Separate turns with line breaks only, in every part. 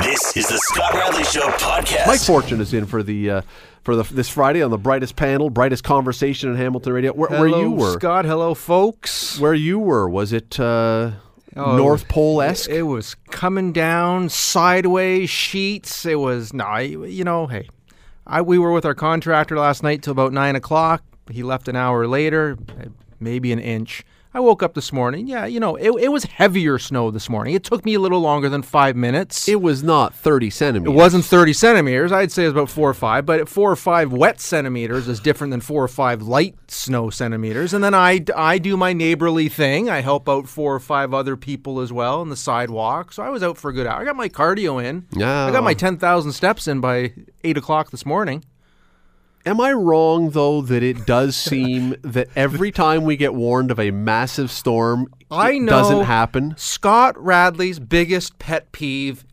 This is the Scott Radley Show podcast.
Mike Fortune is in for the uh, for the this Friday on the brightest panel, brightest conversation in Hamilton Radio. Where, where you were,
Scott. Hello, folks.
where you were, was it uh,
Oh,
North Pole esque?
It was coming down sideways sheets. It was no, I- you know, hey, I we were with our contractor last night till about nine o'clock. He left an hour later, maybe an inch. I woke up this morning. Yeah, you know, it, it was heavier snow this morning. It took me a little longer than five minutes.
It was not thirty centimeters.
It wasn't 30 centimeters. I'd say it was about four or five, but at four or five wet centimeters is different than four or five light snow centimeters. And then I, I do my neighborly thing. I help out four or five other people as well on the sidewalk. So I was out for a good hour. I got my cardio in.
Yeah.
I got my 10,000 steps in by eight o'clock this morning.
Am I wrong though that it does seem that every time we get warned of a massive storm,
I
it
know
doesn't happen?
Scott Radley's biggest pet peeve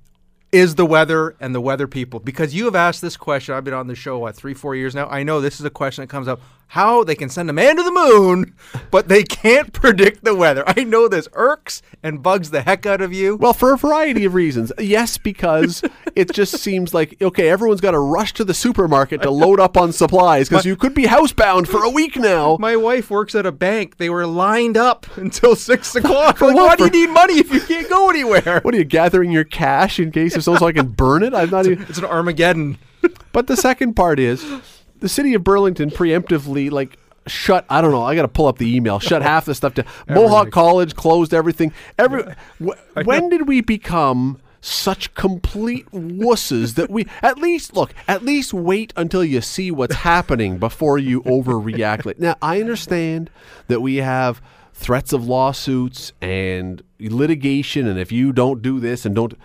is the weather and the weather people. Because you have asked this question. I've been on the show, what, three, four years now? I know this is a question that comes up. How they can send a man to the moon, but they can't predict the weather. I know this irks and bugs the heck out of you.
Well, for a variety of reasons. Yes, because it just seems like okay, everyone's got to rush to the supermarket to load up on supplies because you could be housebound for a week now.
My wife works at a bank. They were lined up until six o'clock. Like, why do you need money if you can't go anywhere?
What are you gathering your cash in case if so I can burn it? I'm not even.
It's an Armageddon.
But the second part is the city of Burlington preemptively like shut. I don't know. I got to pull up the email. Shut half the stuff down. Mohawk College closed everything. Every wh- when did we become? Such complete wusses that we at least look at least wait until you see what's happening before you overreact. Like, Now I understand that we have threats of lawsuits and litigation, and if you don't do this and don't,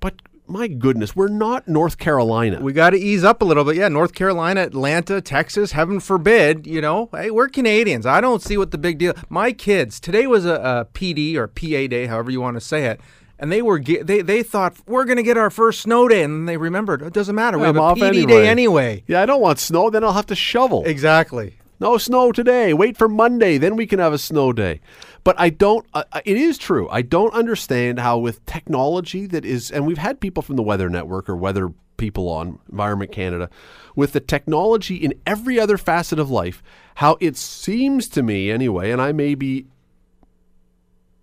but my goodness, we're not North Carolina.
We got to ease up a little bit. Yeah, North Carolina, Atlanta, Texas, heaven forbid, you know, hey, we're Canadians. I don't see what the big deal. My kids, today was a, a PD or PA day, however you want to say it. And they were they they thought we're going to get our first snow day and they remembered it doesn't matter. We
I'm
have a
off
PD
anyway.
day anyway.
Yeah, I don't want snow. Then I'll have to shovel.
Exactly.
No snow today. Wait for Monday. Then we can have a snow day. But I don't. Uh, uh, it is true. I don't understand how with technology that is, and we've had people from the Weather Network or weather people on Environment Canada, with the technology in every other facet of life, how it seems to me anyway, and I may be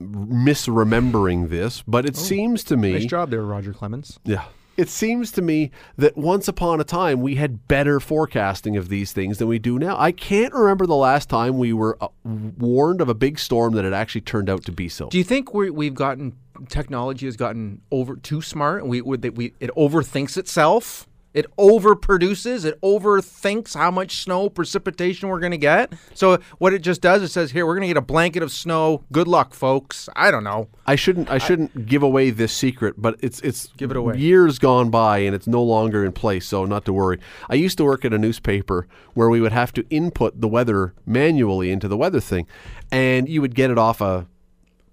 misremembering this, but it seems to me
Nice job there, Roger Clemens.
yeah. It seems to me that once upon a time we had better forecasting of these things than we do now. I can't remember the last time we were uh, warned of a big storm that it actually turned out to be so.
Do you think we we've gotten technology has gotten over too smart and we would that we it overthinks itself? It overproduces. It overthinks how much snow precipitation we're going to get. So what it just does, it says here we're going to get a blanket of snow. Good luck, folks. I don't know.
I shouldn't I shouldn't give away this secret, but it's it's
Give it away.
Years gone by and it's no longer in place, so not to worry. I used to work at a newspaper where we would have to input the weather manually into the weather thing, and you would get it off a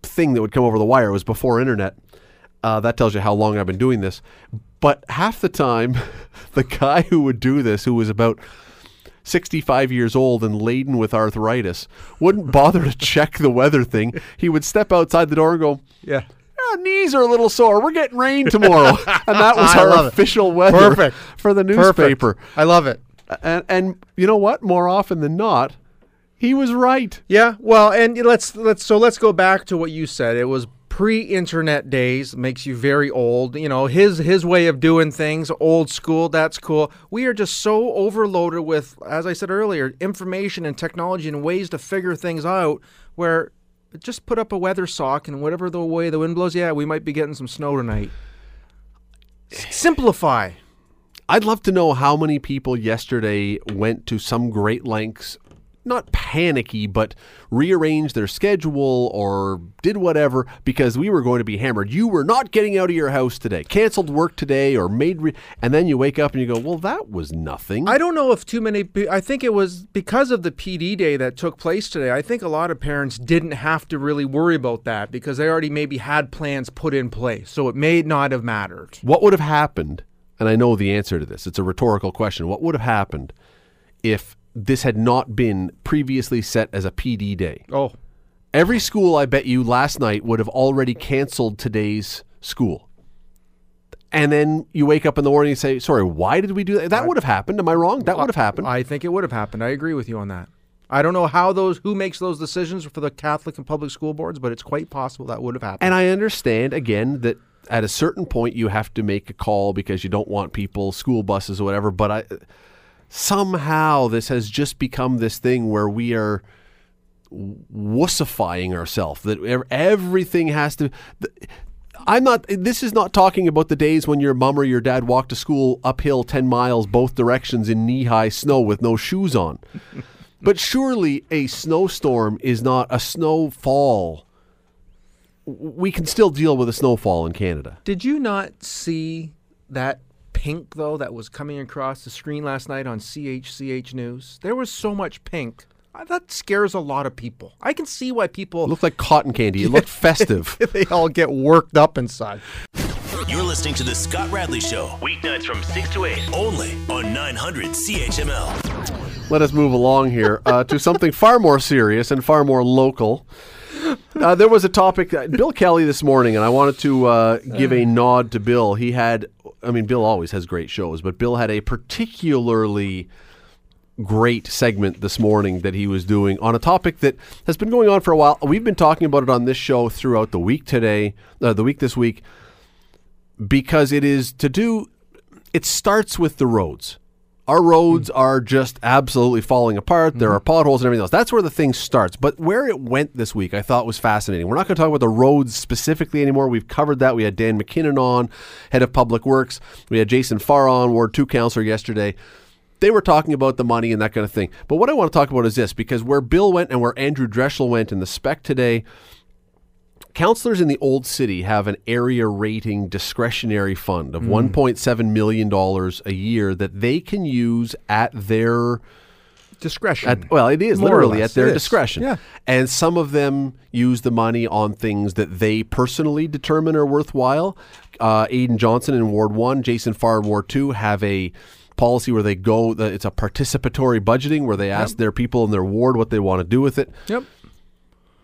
thing that would come over the wire. It was before internet. Uh, that tells you how long I've been doing this. But half the time, the guy who would do this, who was about 65 years old and laden with arthritis, wouldn't bother to check the weather thing. He would step outside the door and go,
Yeah.
our knees are a little sore. We're getting rain tomorrow. and that was
I
our
love it.
official weather
Perfect.
for the
Perfect.
newspaper.
I love it.
And, and you know what? More often than not, he was right.
Yeah, well, and let's let's so let's go back to what you said. It was pre-internet days makes you very old. You know, his his way of doing things, old school, that's cool. We are just so overloaded with as I said earlier, information and technology and ways to figure things out where just put up a weather sock and whatever the way the wind blows, yeah, we might be getting some snow tonight. Simplify.
I'd love to know how many people yesterday went to some great lengths, not panicky, but rearranged their schedule or did whatever because we were going to be hammered. You were not getting out of your house today, canceled work today, or made, re- and then you wake up and you go, well, that was nothing.
I don't know if too many. I think it was because of the PD day that took place today. I think a lot of parents didn't have to really worry about that because they already maybe had plans put in place, so it may not have mattered.
What would have happened? And I know the answer to this. It's a rhetorical question. What would have happened if this had not been previously set as a PD day?
Oh,
Every school, I bet you, last night would have already canceled today's school. and then you wake up in the morning and say, "Sorry, why did we do that?" That would have happened. Am I wrong? That would have happened.
I think it would have happened. I agree with you on that. I don't know how those who makes those decisions for the Catholic and public school boards, but it's quite possible that would have happened.
And I understand again that at a certain point you have to make a call because you don't want people, school buses or whatever. But I somehow this has just become this thing where we are wussifying ourselves. That everything has to. I'm not. This is not talking about the days when your mom or your dad walked to school uphill ten miles both directions in knee-high snow with no shoes on. but surely a snowstorm is not a snowfall we can still deal with a snowfall in Canada.
Did you not see that pink though that was coming across the screen last night on CHCH News? There was so much pink. Uh, That scares a lot of people. I can see why people
It looked like cotton candy. It looked festive.
they all get worked up inside.
You're listening to The Scott Radley Show, weeknights from 6 to 8, only on 900 CHML.
Let us move along here uh, to something far more serious and far more local. Uh, there was a topic, uh, Bill Kelly this morning, and I wanted to uh, give a nod to Bill. He had, I mean, Bill always has great shows, but Bill had a particularly great segment this morning that he was doing on a topic that has been going on for a while. We've been talking about it on this show throughout the week today, uh, the week this week, because it is to do, it starts with the roads. Our roads hmm. are just absolutely falling apart. There hmm. are potholes and everything else. That's where the thing starts. But where it went this week, I thought was fascinating. We're not going to talk about the roads specifically anymore. We've covered that. We had Dan McKinnon on, head of public works. We had Jason Farr on, Ward 2 counselor yesterday they were talking about the money and that kind of thing. But what I want to talk about is this because where Bill went and where Andrew Dreschel went in the spec today, counselors in the old city have an area rating discretionary fund of $1.7 million a year that they can use at their
Discretion.
at, well, it is
More
literally
less,
at their discretion.
Yeah.
And some of them use the money on things that they personally determine are worthwhile. Uh, Aidan Johnson in Ward 1, Jason Farr in Ward 2 have a policy where they go, it's a participatory budgeting where they ask their people in their ward what they want to do with it.
Yep.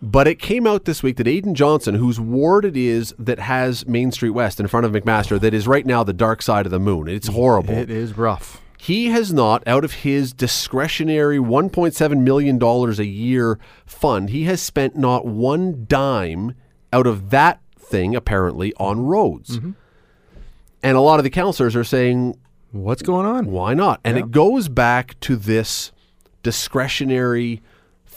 But it came out this week that Aidan Johnson, whose ward it is that has Main Street West in front of McMaster, that is right now the dark side of the moon. It's horrible.
It is rough.
He has not, out of his discretionary $1.7 million a year fund, he has spent not one dime out of that thing, apparently, on roads. Mm-hmm. And a lot of the counselors are saying,
What's going on?
why not? And it goes back to this discretionary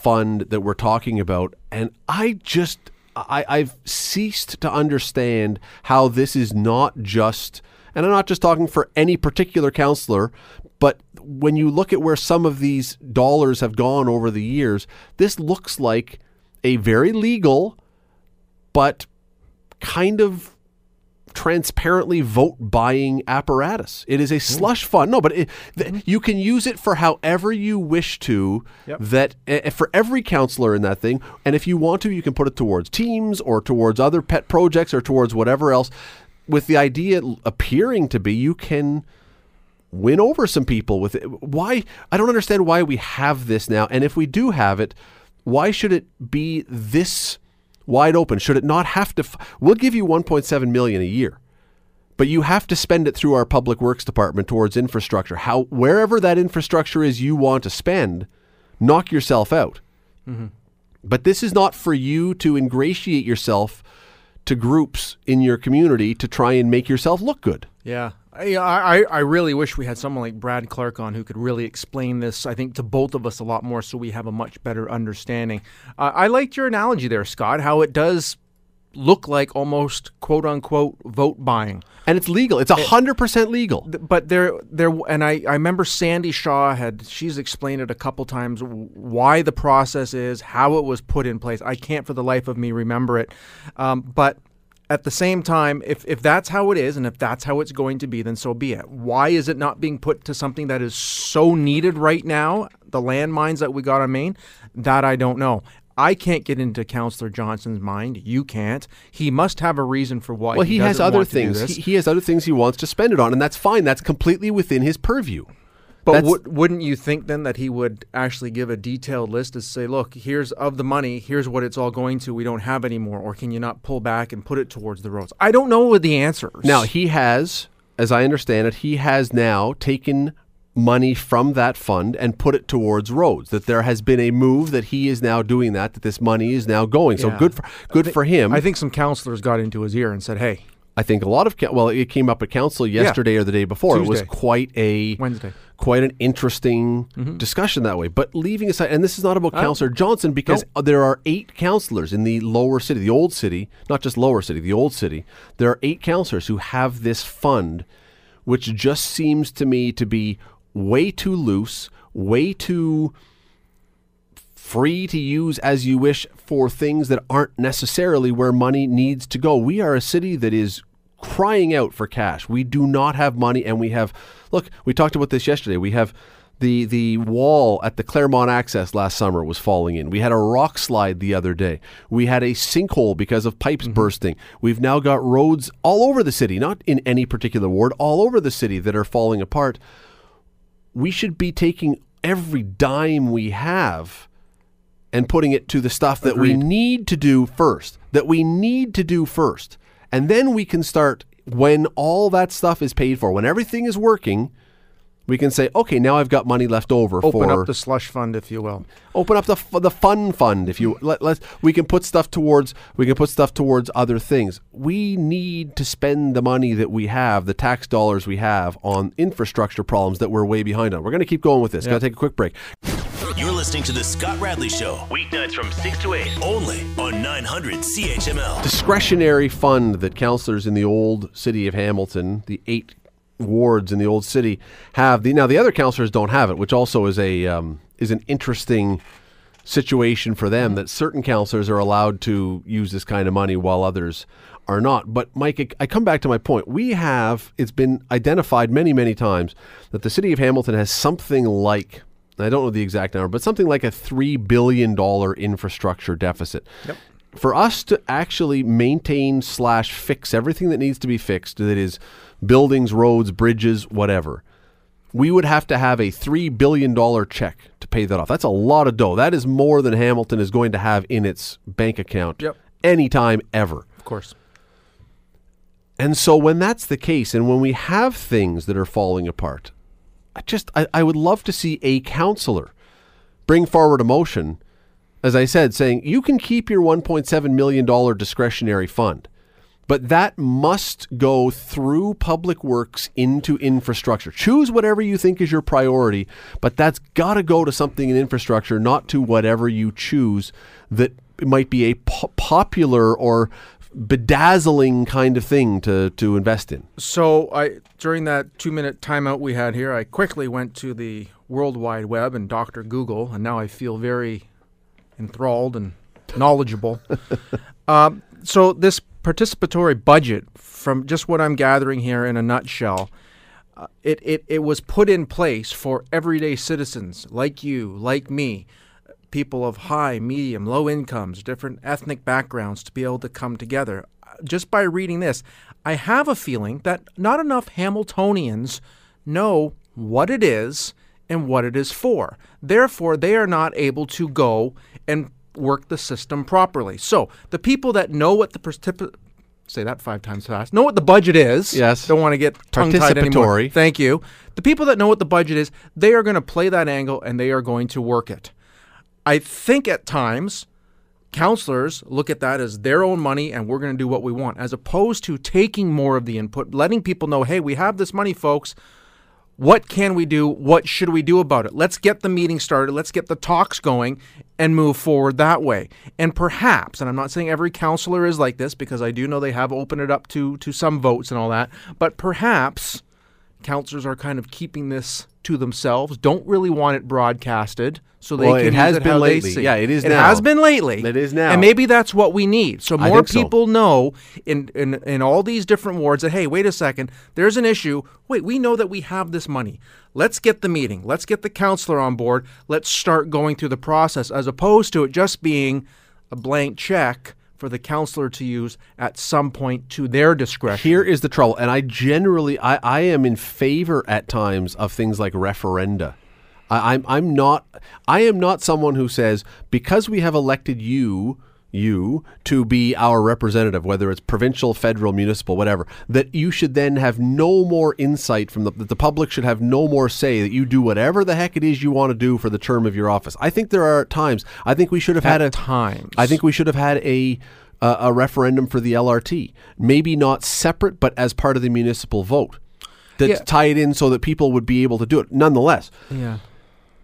fund that we're talking about. And I just, I, I've ceased to understand how this is not just, and I'm not just talking for any particular counselor, but when you look at where some of these dollars have gone over the years, this looks like a very legal, but kind of transparently vote buying apparatus. It is a hmm. slush fund. No, but it, th- mm-hmm. you can use it for however you wish to.
Yep.
That uh, for every counselor in that thing, and if you want to, you can put it towards teams or towards other pet projects or towards whatever else. With the idea appearing to be, you can win over some people with it. Why? I don't understand why we have this now. And if we do have it, why should it be this wide open? Should it not have to? F- we'll give you 1.7 million a year, but you have to spend it through our public works department towards infrastructure. How wherever that infrastructure is you want to spend, knock yourself out. Mm-hmm. But this is not for you to ingratiate yourself to groups in your community to try and make yourself look good.
Yeah. I, I, I really wish we had someone like Brad Clark on who could really explain this, I think, to both of us a lot more so we have a much better understanding. Uh, I liked your analogy there, Scott, how it does look like almost quote unquote vote buying.
And it's legal. It's 100% legal.
But there, there, and I, I remember Sandy Shaw had she's explained it a couple times why the process is, how it was put in place. I can't for the life of me remember it, um, but at the same time, if if that's how it is, and if that's how it's going to be, then so be it. Why is it not being put to something that is so needed right now? The landmines that we got on Main, that I don't know. I can't get into Councillor Johnson's mind. You can't. He must have a reason for why.
Well, he, has other
want to do
things. He, he has other things he wants to spend it on, and that's fine. That's completely within his purview.
But would, wouldn't you think then that he would actually give a detailed list to say, look, here's of the money, here's what it's all going to. We don't have any more, or can you not pull back and put it towards the roads? I don't know what the answers.
Now he has, as I understand it, he has now taken money from that fund and put it towards roads. That there has been a move that he is now doing that. That this money is now going. So
Yeah.
good for good for him.
I think some counselors got into his ear and said, hey,
I think a lot of coun- well, it came up at council yesterday or the day before. It was
Tuesday.
quite a
Wednesday. Mm-hmm.
quite an interesting discussion that way. But leaving aside, and this is not about Councillor Johnson because there are eight councillors in the lower city, the old city, not just lower city, the old city. There are eight councillors who have this fund, which just seems to me to be way too loose, way too free to use as you wish for things that aren't necessarily where money needs to go. We are a city that is crying out for cash. We do not have money and we have look, we talked about this yesterday. We have the the wall at the Claremont Access last summer was falling in. We had a rock slide the other day. We had a sinkhole because of pipes mm-hmm. bursting. We've now got roads all over the city, not in any particular ward, all over the city that are falling apart. We should be taking every dime we have and putting it to the stuff that we need to do first, that we need to do first. And then we can start when all that stuff is paid for, when everything is working, we can say, okay, now I've got money left over
open
for
up the slush fund, if you will.
open up the f- the fun fund if you let let we can put stuff towards we can put stuff towards other things. We need to spend the money that we have, the tax dollars we have on infrastructure problems that we're way behind on. We're going to keep going with this. Got to take a quick break.
You're listening to The Scott Radley Show, weeknights from 6 to 8, only on 900 CHML.
discretionary fund that councillors in the old city of Hamilton, the eight wards in the old city, have. The now the other councillors don't have it, which also is a um, is an interesting situation for them that certain councillors are allowed to use this kind of money while others are not. But Mike, I come back to my point. We have it's been identified many many times that the city of Hamilton has something like I don't know the exact number, but something like a three billion dollar infrastructure deficit. Yep. For us to actually maintain slash fix everything that needs to be fixed, that is buildings, roads, bridges, whatever, we would have to have a three billion dollar check to pay that off. That's a lot of dough. That is more than Hamilton is going to have in its bank account
Yep.
anytime ever.
Of course.
And so when that's the case, and when we have things that are falling apart, I just I, I would love to see a counselor bring forward a motion, as I said, saying you can keep your 1.7 million dollar discretionary fund, but that must go through public works into infrastructure. Choose whatever you think is your priority, but that's got to go to something in infrastructure, not to whatever you choose that might be a po- popular or bedazzling kind of thing to, to invest in.
So I during that two minute timeout we had here, I quickly went to the World Wide Web and Dr. Google, and now I feel very enthralled and knowledgeable. um, so this participatory budget, from just what I'm gathering here in a nutshell, uh, it, it, it was put in place for everyday citizens like you, like me, people of high, medium, low incomes, different ethnic backgrounds to be able to come together. Just by reading this, I have a feeling that not enough Hamiltonians know what it is and what it is for. Therefore, they are not able to go and work the system properly. So, the people that know what the particip- say that five times fast. Know what the budget is.
Yes.
Don't want to get tongue tied anymore. Thank you. The people that know what the budget is, they are going to play that angle and they are going to work it. I think at times counselors look at that as their own money and we're going to do what we want, as opposed to taking more of the input, letting people know, hey, we have this money, folks. What can we do? What should we do about it? Let's get the meeting started. Let's get the talks going and move forward that way. And perhaps, and I'm not saying every counselor is like this because I do know they have opened it up to to some votes and all that, but perhaps counselors are kind of keeping this to themselves, don't really want it broadcasted so they
Well,
can
it has
it
been lately. Yeah, it is
It
now.
has been lately.
It is now.
And maybe that's what we need. So more
think so.
people know in, in in all these different wards that hey, wait a second, there's an issue. Wait, we know that we have this money. Let's get the meeting. Let's get the counselor on board. Let's start going through the process as opposed to it just being a blank check for the counselor to use at some point to their discretion.
Here is the trouble, and I generally I, I am in favor at times of things like referenda. I, I'm I'm not I am not someone who says because we have elected you you to be our representative, whether it's provincial, federal, municipal, whatever, that you should then have no more insight from the that the public should have no more say that you do whatever the heck it is you want to do for the term of your office. I think there are times I think we should have had a
times.
I think we should have had a uh, a referendum for the LRT, maybe not separate, but as part of the municipal vote. That
Yeah.
tie it in so that people would be able to do it. Nonetheless,
Yeah.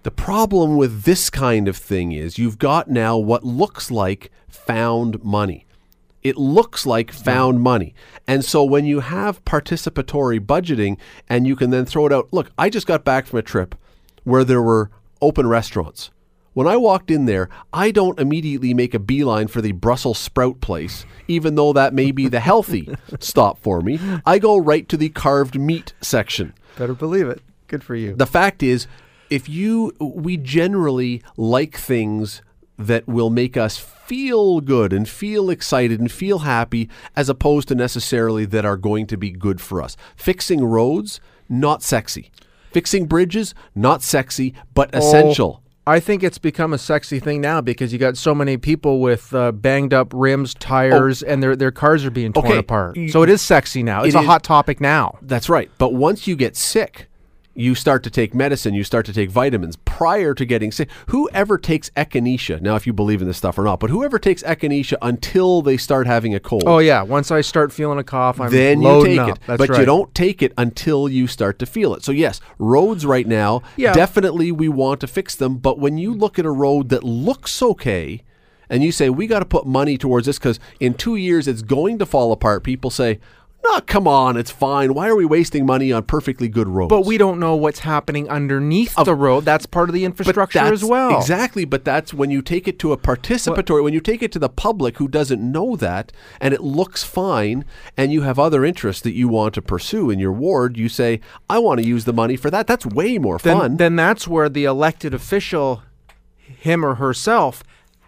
The problem with this kind of thing is you've got now what looks like found money. It looks like found money. And so when you have participatory budgeting and you can then throw it out, look, I just got back from a trip where there were open restaurants. When I walked in there, I don't immediately make a beeline for the Brussels sprout place, even though that may be the healthy stop for me. I go right to the carved meat section.
Better believe it. Good for you.
The fact is, if you, we generally like things that will make us feel good and feel excited and feel happy, as opposed to necessarily that are going to be good for us. Fixing roads, not sexy. Fixing bridges, not sexy, but essential.
I think it's become a sexy thing now because you got so many people with uh, banged up rims, tires, and their their cars are being torn
Okay.
apart. So it is sexy now. It's
It
a
is-
hot topic now.
That's right. But once you get sick, you start to take medicine, you start to take vitamins prior to getting sick. Whoever takes echinacea, now if you believe in this stuff or not, but whoever takes echinacea until they start having a cold.
Oh yeah, once I start feeling a cough, I'm
then you take
up.
it.
That's
but
right.
you don't take it until you start to feel it. So yes, roads right now,
Yeah.
definitely we want to fix them, but when you look at a road that looks okay and you say we got to put money towards this cuz in 2 years it's going to fall apart, people say, "No, come on, it's fine. Why are we wasting money on perfectly good roads?"
But we don't know what's happening underneath of, the road. That's part of the infrastructure as well.
Exactly, but that's when you take it to a participatory, when you take it to the public who doesn't know that, and it looks fine, and you have other interests that you want to pursue in your ward, you say, I want to use the money for that. That's way more
Then,
fun.
then that's where the elected official, him or herself,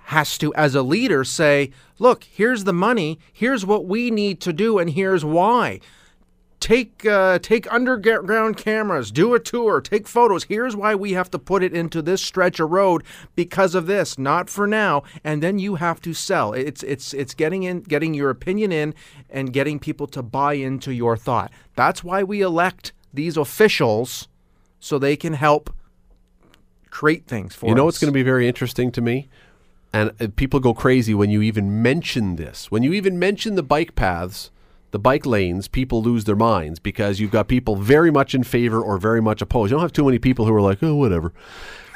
has to, as a leader, say, "Look, here's the money. Here's what we need to do, and here's why." Take uh, take underground cameras, do a tour, take photos. Here's why we have to put it into this stretch of road because of this, not for now. And then you have to sell. It's it's it's getting in, getting your opinion in, and getting people to buy into your thought. That's why we elect these officials, so they can help create things for
you know
us.
what's going to be very interesting to me? And uh, people go crazy when you even mention this. When you even mention the bike paths, the bike lanes, people lose their minds because you've got people very much in favor or very much opposed. You don't have too many people who are like, oh, whatever.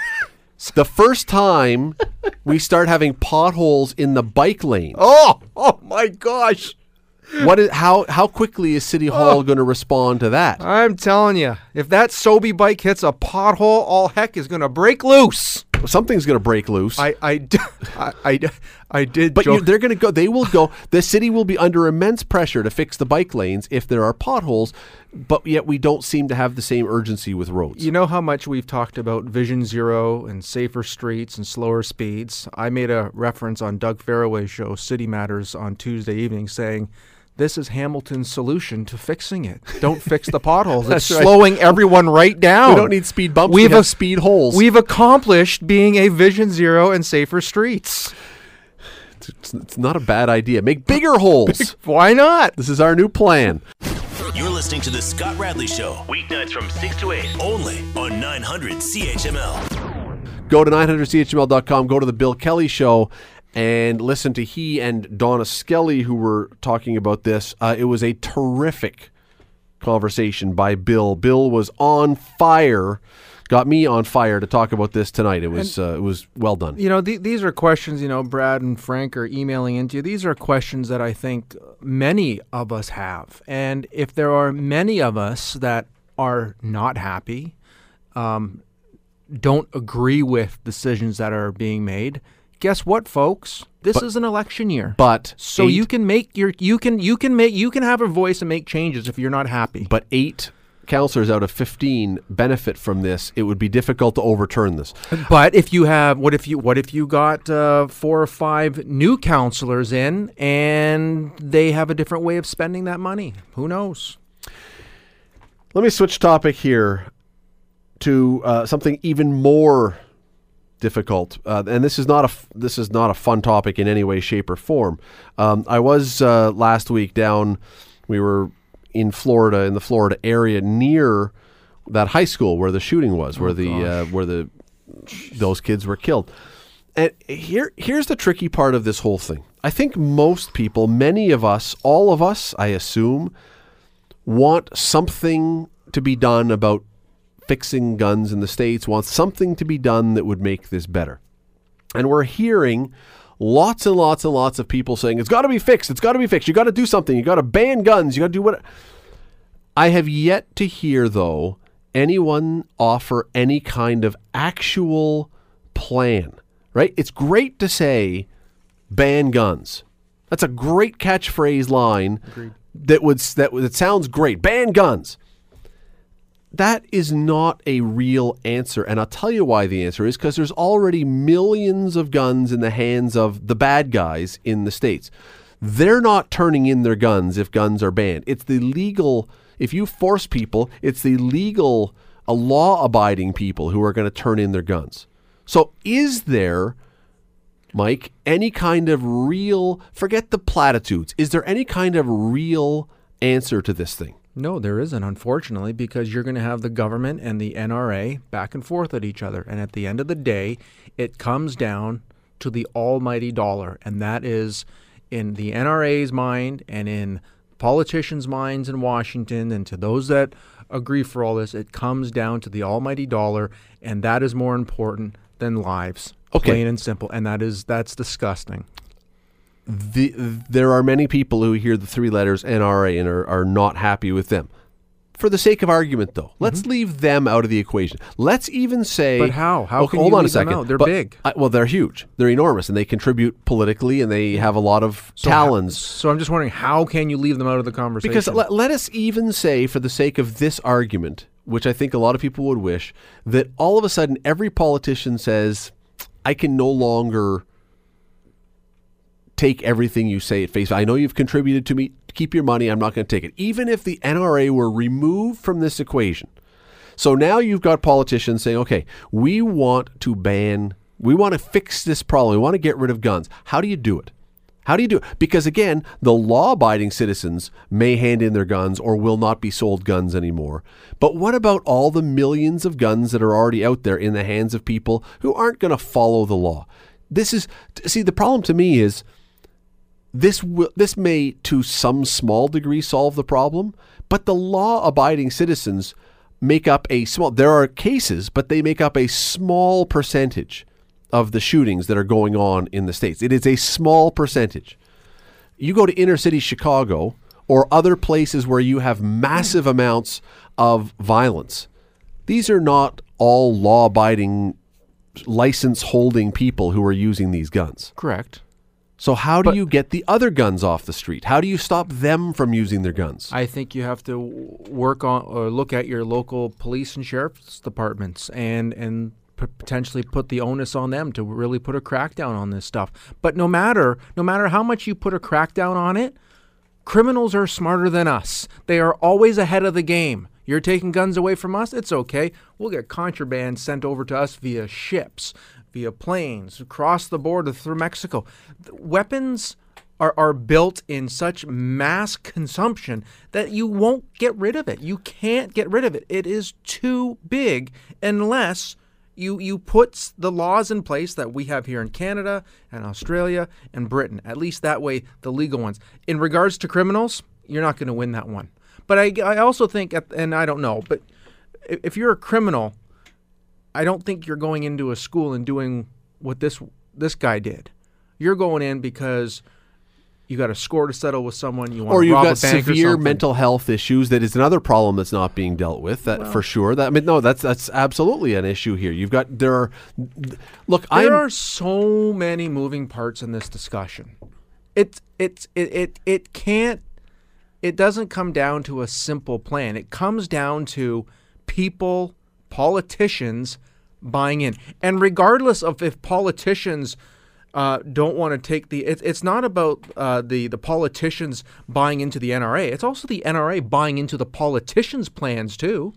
the first time we start having potholes in the bike lane,
Oh, oh my gosh!
what is how how quickly is City Hall going to respond to that?
I'm telling you, if that SoBi bike hits a pothole, all heck is going to break loose.
Something's going to break loose.
I, I, I, I did.
But you, they're going to go. They will go. The city will be under immense pressure to fix the bike lanes if there are potholes. But yet we don't seem to have the same urgency with roads.
You know how much we've talked about Vision Zero and safer streets and slower speeds? I made a reference on Doug Farraway's show, City Matters, on Tuesday evening, saying this is Hamilton's solution to fixing it. Don't fix the potholes. it's
right.
slowing everyone right down.
we don't need speed bumps.
We've
we have
a-
speed holes.
We've accomplished being a Vision Zero and safer streets.
it's, it's not a bad idea. Make bigger holes.
Why not?
This is our new plan.
You're listening to The Scott Radley Show, weeknights from 6 to 8, only on 900 CHML.
Go to 900CHML.com, go to the Bill Kelly Show, and listen to he and Donna Skelly, who were talking about this. Uh, it was a terrific conversation by Bill. Bill was on fire, got me on fire to talk about this tonight. It was uh, it was well done.
You know, th- these are questions, you know, Brad and Frank are emailing into you. These are questions that I think many of us have. And if there are many of us that are not happy, um, don't agree with decisions that are being made, guess what, folks? This is an election year.
But
so
eight-
you can make your you can you can make you can have a voice and make changes if you're not happy.
but eight counselors out of 15 benefit from this, it would be difficult to overturn this.
But if you have, what if you, what if you got uh, four or five new counselors in, and they have a different way of spending that money? Who knows?
Let me switch topic here to uh, something even more difficult, uh, and this is not a this is not a fun topic in any way, shape, or form. Um, I was uh, last week down. We were in Florida, in the Florida area, near that high school where the shooting was, where the uh, where the those kids were killed. And here here's the tricky part of this whole thing. I think most people, many of us, all of us, I assume, want something to be done about fixing guns in the states, wants something to be done that would make this better. And we're hearing lots and lots and lots of people saying it's got to be fixed. It's got to be fixed. You got to do something. You got to ban guns. You got to do what. I have yet to hear though anyone offer any kind of actual plan. Right? It's great to say ban guns. That's a great catchphrase line
Agreed.
that would that that sounds great. Ban guns. That is not a real answer, and I'll tell you why the answer is because there's already millions of guns in the hands of the bad guys in the states. They're not turning in their guns if guns are banned. It's the legal. If you force people, it's the legal, a law-abiding people who are going to turn in their guns. So, is there Mike, any kind of real, forget the platitudes, is there any kind of real answer to this thing?
No, there isn't, unfortunately, because you're going to have the government and the NRA back and forth at each other. And at the end of the day, it comes down to the almighty dollar. And that is in the NRA's mind and in politicians' minds in Washington and to those that agree for all this, it comes down to the almighty dollar. And that is more important than lives.
Okay.
Plain and simple. And that is, that's disgusting.
The, there are many people who hear the three letters NRA and are, are not happy with them. For the sake of argument, though, let's leave them out of the equation. Let's even say.
Mm-hmm. But how? How
Okay,
can
hold
you
on a second.
They're
But
big.
I- well, they're huge. They're enormous, and they contribute politically, and they have a lot of
So how-
talons.
So I'm just wondering, how can you leave them out of the conversation?
Because let, let us even say, for the sake of this argument, which I think a lot of people would wish, that all of a sudden every politician says, I can no longer take everything you say at face value. I know you've contributed to me. Keep your money. I'm not going to take it. Even if the NRA were removed from this equation. So now you've got politicians saying, okay, we want to ban, we want to fix this problem. We want to get rid of guns. How do you do it? How do you do it? Because again, the law abiding citizens may hand in their guns or will not be sold guns anymore. But what about all the millions of guns that are already out there in the hands of people who aren't going to follow the law? This is, see, the problem to me is this this may to some small degree solve the problem, but the law abiding citizens make up a small there are cases, but they make up a small percentage of the shootings that are going on in the states. It is a small percentage. You go to inner city Chicago or other places where you have massive amounts of violence. These are not all law abiding license holding people who are using these guns.
correct.
So how do
But-
you get the other guns off the street? How do you stop them from using their guns?
I think you have to work on or look at your local police and sheriff's departments and and potentially put the onus on them to really put a crackdown on this stuff. But no matter no matter how much you put a crackdown on it, criminals are smarter than us. They are always ahead of the game. You're taking guns away from us? It's okay. We'll get contraband sent over to us via ships, via planes, across the border through Mexico. Weapons are, are built in such mass consumption that you won't get rid of it. You can't get rid of it. It is too big unless you you put the laws in place that we have here in Canada and Australia and Britain. At least that way, the legal ones. In regards to criminals, you're not going to win that one. But I, I also think, and I don't know, but if you're a criminal, I don't think you're going into a school and doing what this this guy did. You're going in because you got a score to settle with someone. You want
Or you've
rob
got
a bank
severe mental health issues. That is another problem that's not being dealt with. That for sure. That I mean, no, that's that's absolutely an issue here. You've got there are. Look,
There
I'm
are so many moving parts in this discussion. It it it it, it can't it doesn't come down to a simple plan. It comes down to people, politicians buying in. And regardless of if politicians uh, don't want to take the, it, it's not about uh, the the politicians buying into the NRA. It's also the NRA buying into the politicians' plans too.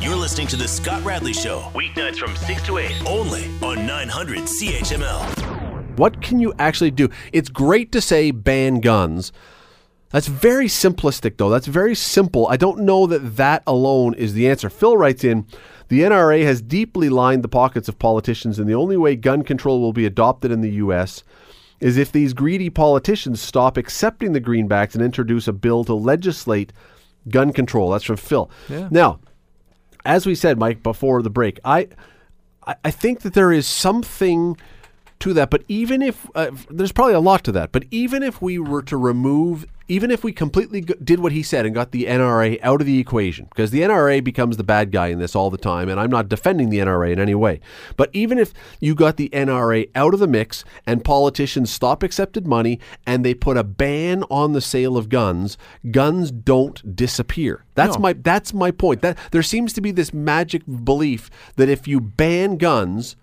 You're listening to the Scott Radley Show, weeknights from 6 to 8, only on 900 CHML.
What can you actually do? It's great to say ban guns. That's very simplistic, though. That's very simple. I don't know that that alone is the answer. Phil writes in The NRA has deeply lined the pockets of politicians, and the only way gun control will be adopted in the U.S. is if these greedy politicians stop accepting the greenbacks and introduce a bill to legislate gun control. That's from Phil.
Yeah.
Now, as we said, Mike, before the break, I, I, I think that there is something to that. But even if uh, there's probably a lot to that, but even if we were to remove, even if we completely g- did what he said and got the NRA out of the equation, because the NRA becomes the bad guy in this all the time, and I'm not defending the NRA in any way. But even if you got the NRA out of the mix and politicians stop accepted money and they put a ban on the sale of guns, guns don't disappear. That's
No.
my that's my point. That there seems to be this magic belief that if you ban guns,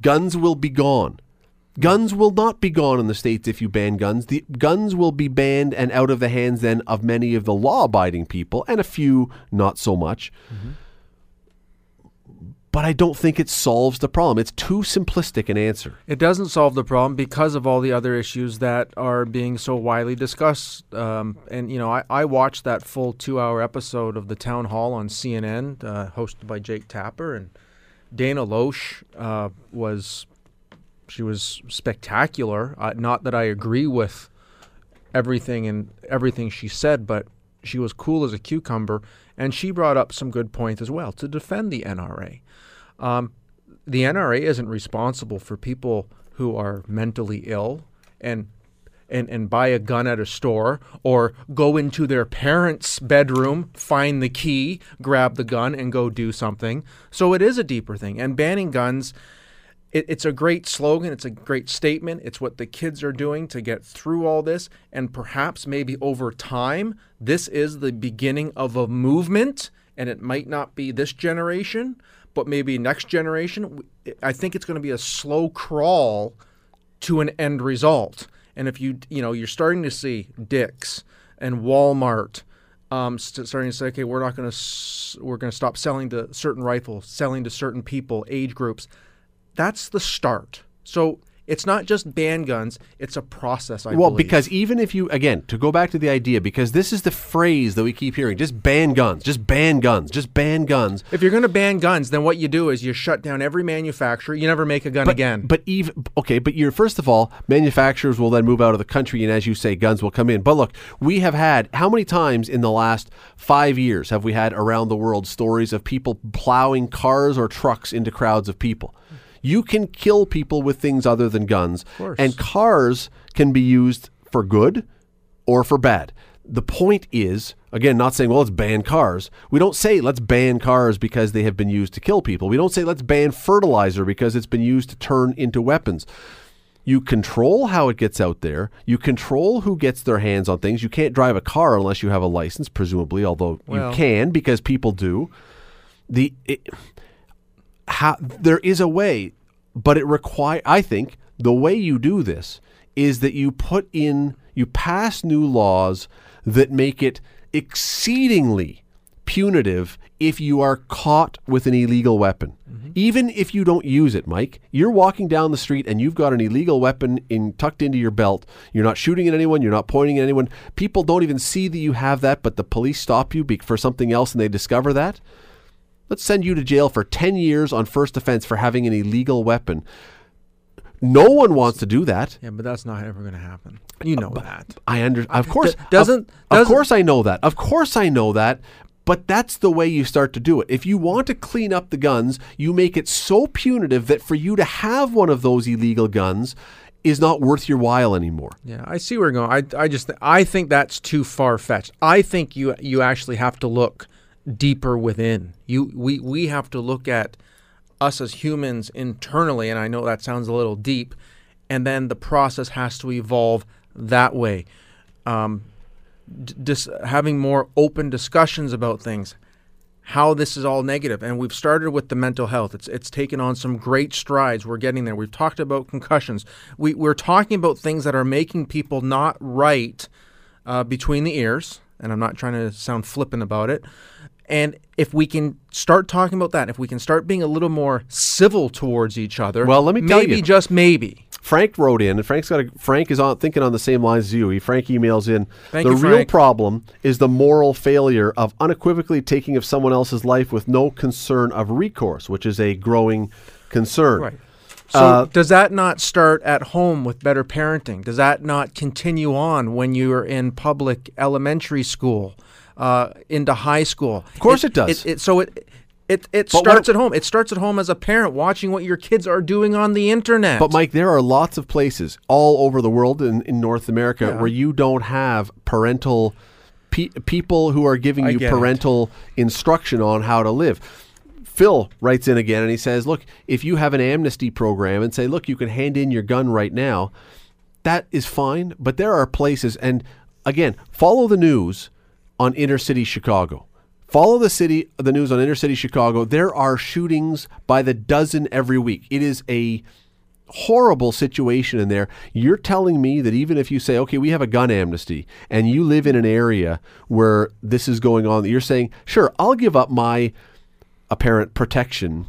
guns will be gone. Guns will not be gone in the states if you ban guns. The guns will be banned and out of the hands then of many of the law-abiding people and a few not so much. But I don't think it solves the problem. It's too simplistic an answer.
It doesn't solve the problem because of all the other issues that are being so widely discussed. Um, and, you know, I, I watched that full two hour episode of the town hall on CNN, uh, hosted by Jake Tapper. And Dana Loesch uh, was, she was spectacular. Uh, not that I agree with everything and everything she said, but she was cool as a cucumber. And she brought up some good points as well to defend the NRA. Um, the NRA isn't responsible for people who are mentally ill and and, and buy a gun at a store or go into their parents' bedroom, find the key, grab the gun, and go do something. So it is a deeper thing. And banning guns, it, it's a great slogan. It's a great statement. It's what the kids are doing to get through all this. And perhaps maybe over time, this is the beginning of a movement. And it might not be this generation, but maybe next generation. I think it's going to be a slow crawl to an end result. And if you you know you're starting to see Dick's and Walmart um, st- starting to say, okay, we're not going to we're going to stop selling to certain rifles, selling to certain people, age groups. That's the start. So it's not just ban guns; it's a process. I
well,
believe.
because even if you, again, to go back to the idea, because this is the phrase that we keep hearing just ban guns, just ban guns, just ban guns.
if you're going to ban guns, then what you do is you shut down every manufacturer. You never make a gun
But,
again.
But even okay, but you're first of all, manufacturers will then move out of the country, and as you say, guns will come in. But look, we have had how many times in the last five years have we had around the world stories of people plowing cars or trucks into crowds of people? You can kill people with things other than guns,
course.
and cars can be used for good or for bad. The point is, again, not saying, well, let's ban cars. We don't say let's ban cars because they have been used to kill people. We don't say let's ban fertilizer because it's been used to turn into weapons. You control how it gets out there. You control who gets their hands on things. You can't drive a car unless you have a license, presumably, although
Well-
you can because people do. The it, how there is a way, but it require. I think the way you do this is that you put in, you pass new laws that make it exceedingly punitive if you are caught with an illegal weapon. Mm-hmm. Even if you don't use it, Mike, you're walking down the street and you've got an illegal weapon in tucked into your belt. You're not shooting at anyone, you're not pointing at anyone. People don't even see that you have that, but the police stop you for something else and they discover that. Let's send you to jail for 10 years on first offense for having an illegal weapon. No one wants to do that.
yeah, but that's not ever going to happen. You know that.
I under of course
doesn't-
of, of
doesn't-
course I know that. Of course I know that. But that's the way you start to do it. If you want to clean up the guns, you make it so punitive that for you to have one of those illegal guns is not worth your while anymore.
Yeah, I see where you're going. I, I just I think that's too far fetched. I think you you actually have to look deeper within. You we we have to look at us as humans internally, and I know that sounds a little deep, and then the process has to evolve that way. Um, dis- having more open discussions about things, how this is all negative. And we've started with the mental health. It's it's taken on some great strides. We're getting there. We've talked about concussions. We we're talking about things that are making people not right uh, between the ears. And I'm not trying to sound flippant about it. And if we can start talking about that, if we can start being a little more civil towards each other,
Well, let me tell
maybe
you.
just maybe.
Frank wrote in, and Frank's got a, Frank is on thinking on the same lines as you. He Frank emails in.
Thank
the
you,
real problem is the moral failure of unequivocally taking of someone else's life with no concern of recourse, which is a growing concern.
Right. So
Uh,
does that not start at home with better parenting? Does that not continue on when you're in public elementary school, uh, into high school? Of
course it does.
It, so it it, it
But
starts
it-
at home. It starts at home as a parent watching what your kids are doing on the internet.
But Mike, there are lots of places all over the world in, in North America where you don't have parental pe- people who are giving
I
you
it.
parental instruction on how to live. Phil writes in again and he says, "Look, if you have an amnesty program and say, look, you can hand in your gun right now, that is fine. But there are places, and again, follow the news on inner city Chicago. Follow the city, the news on inner city Chicago. There are shootings by the dozen every week. It is a horrible situation in there. You're telling me that even if you say, okay, we have a gun amnesty, and you live in an area where this is going on, you're saying, sure, I'll give up my apparent protection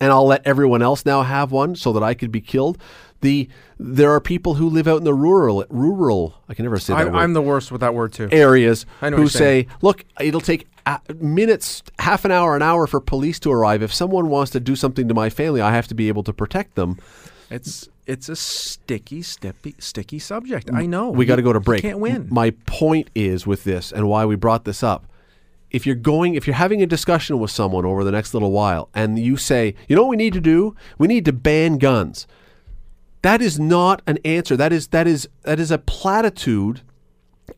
and I'll let everyone else now have one so that I could be killed. The there are people who live out in the rural rural I can never say
I,
that word
I'm the worst with that word too.
areas
I know
who
what you're saying.
say, look, it'll take uh, minutes, half an hour, an hour for police to arrive. If someone wants to do something to my family, I have to be able to protect them.
It's it's a sticky, sticky, sticky subject. I know.
We got to go to break.
Can't win.
My point is with this and why we brought this up. If you're going, if you're having a discussion with someone over the next little while, and you say, you know what we need to do? We need to ban guns. That is not an answer. That is that is that is a platitude.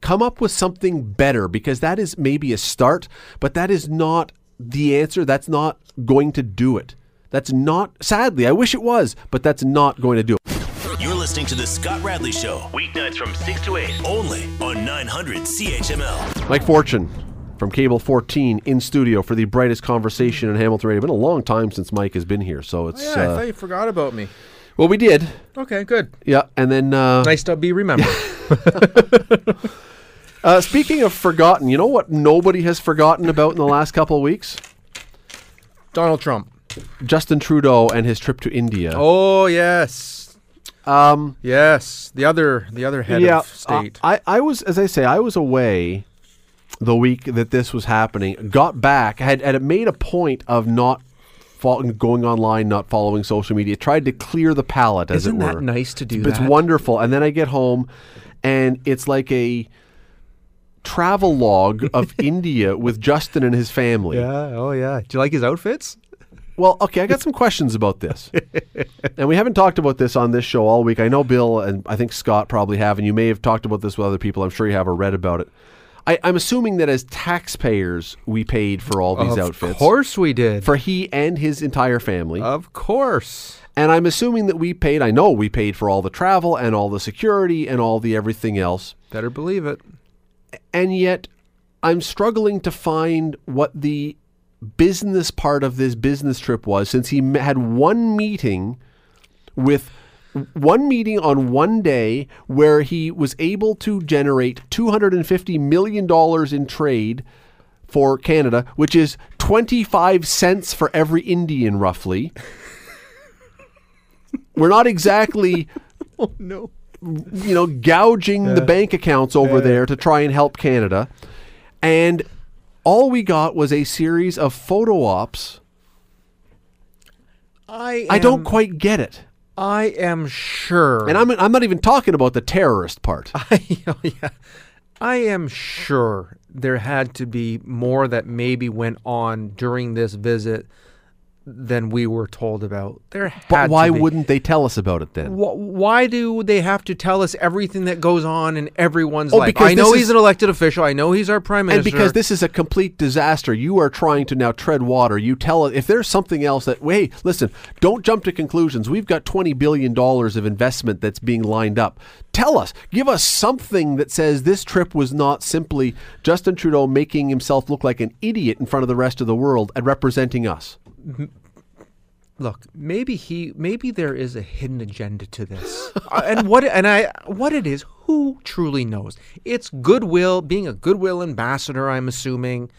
Come up with something better because that is maybe a start, but that is not the answer. That's not going to do it. That's not. Sadly, I wish it was, but that's not going to do it.
You're listening to The Scott Radley Show, weeknights from 6 to 8, only on 900 CHML.
Mike Fortune from Cable 14 in studio for the brightest conversation in Hamilton Radio. It's been a long time since Mike has been here, so it's
Oh, yeah, I
uh,
thought you forgot about me.
Well, we did,
Okay, good.
yeah, and then uh,
Nice to be remembered.
uh, speaking of forgotten, you know what nobody has forgotten about in the last couple of weeks?
Donald Trump.
Justin Trudeau and his trip to India.
Oh yes,
um,
yes. The other, the other head
yeah,
of state.
I, I was, as I say, I was away the week that this was happening. Got back, had had made a point of not going online, not following social media. Tried to clear the palate, as
Isn't
it
that
were.
nice to do
It's
that?
wonderful. And then I get home, and it's like a travel log of India with Justin and his family. Yeah.
Oh yeah. Do you like his outfits?
Well, okay, I got some questions about this. and we haven't talked about this on this show all week. I know Bill and I think Scott probably have, and you may have talked about this with other people. I'm sure you have or read about it. I, I'm assuming that as taxpayers, we paid for all these outfits.
Of course we did.
For he and his entire family.
of course.
and I'm assuming that we paid, I know we paid for all the travel and all the security and all the everything else.
Better believe it.
and yet I'm struggling to find what the business part of this business trip was since he had one meeting with one meeting on one day where he was able to generate 250 million dollars in trade for Canada which is 25 cents for every Indian roughly we're not exactly
Oh no.
you know, gouging the bank accounts over there to try and help Canada. And all we got was a series of photo ops.
I
I don't quite get it.
I am sure.
And I'm, I'm not even talking about the terrorist part.
oh, yeah. I am sure there had to be more that maybe went on during this visit than we were told about. There
But
had
why
to be.
wouldn't they tell us about it then?
Wh- Why do they have to tell us everything that goes on in everyone's
Oh,
life?
because
I know
this
he's
is-
an elected official. I know he's our prime
And
minister.
because this is a complete disaster, you are trying to now tread water. You tell us if there's something else that, hey, listen, don't jump to conclusions. We've got $20 billion of investment that's being lined up. Tell us, give us something that says this trip was not simply Justin Trudeau making himself look like an idiot in front of the rest of the world and representing us.
Look, maybe he, maybe there is a hidden agenda to this, Uh, and what, and I, what it is, who truly knows? It's goodwill, being a goodwill ambassador. I'm assuming,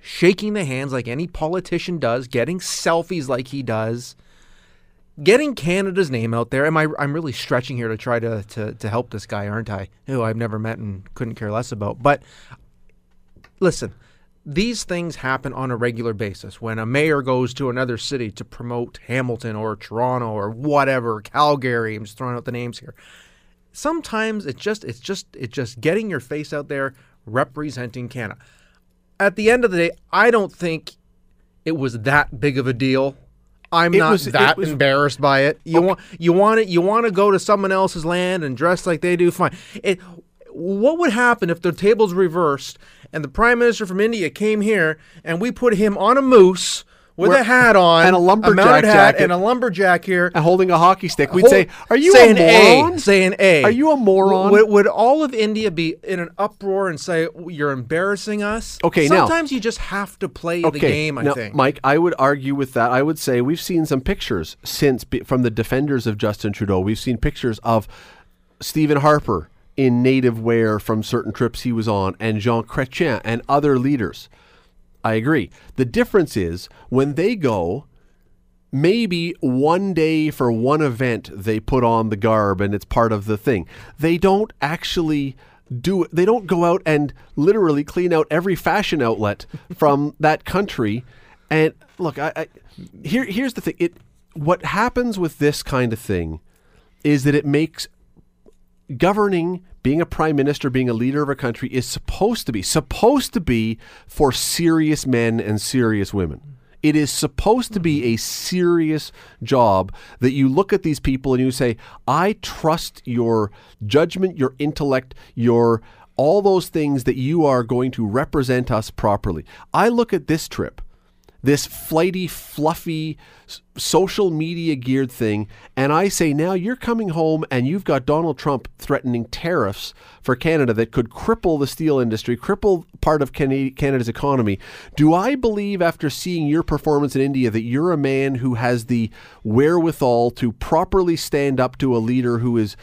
shaking the hands like any politician does, getting selfies like he does, getting Canada's name out there. Am I? I'm really stretching here to try to to, to help this guy, aren't I? Who I've never met and couldn't care less about. But listen, these things happen on a regular basis. When a mayor goes to another city to promote Hamilton or Toronto or whatever, Calgary, I'm just throwing out the names here. Sometimes it's just it's just it's just getting your face out there representing Canada. At the end of the day, I don't think it was that big of a deal. I'm
It
not
was-
that
was-
embarrassed by it. You want you want it you want to go to someone else's land and dress like they do fine. It what would happen if the tables reversed and the prime minister from India came here and we put him on a moose with
Where-
a hat on
and a lumberjack
hat
jacket.
and a lumberjack here
And holding a hockey stick, we'd
Hold-
say, Are you
saying
a moron?
saying A.
Are you a moron?
Would, would all of India be in an uproar and say you're embarrassing us?
Okay, now-
sometimes you just have to play the game. I
now,
think.
Mike, I would argue with that. I would say we've seen some pictures since from the defenders of Justin Trudeau. We've seen pictures of Stephen Harper in native wear from certain trips he was on, and Jean Chrétien and other leaders. I agree. The difference is when they go, maybe one day for one event they put on the garb and it's part of the thing. They don't actually do it. They don't go out and literally clean out every fashion outlet from that country. And look, I, I here here's the thing. It what happens with this kind of thing is that it makes governing being a prime minister being a leader of a country is supposed to be supposed to be for serious men and serious women. It is supposed to be a serious job that you look at these people and you say i trust your judgment your intellect your all those things that you are going to represent us properly. I look at this trip this flighty, fluffy, social media geared thing. And I say, now you're coming home and you've got Donald Trump threatening tariffs for Canada that could cripple the steel industry, cripple part of Canada's economy. Do I believe, after seeing your performance in India, that you're a man who has the wherewithal to properly stand up to a leader who is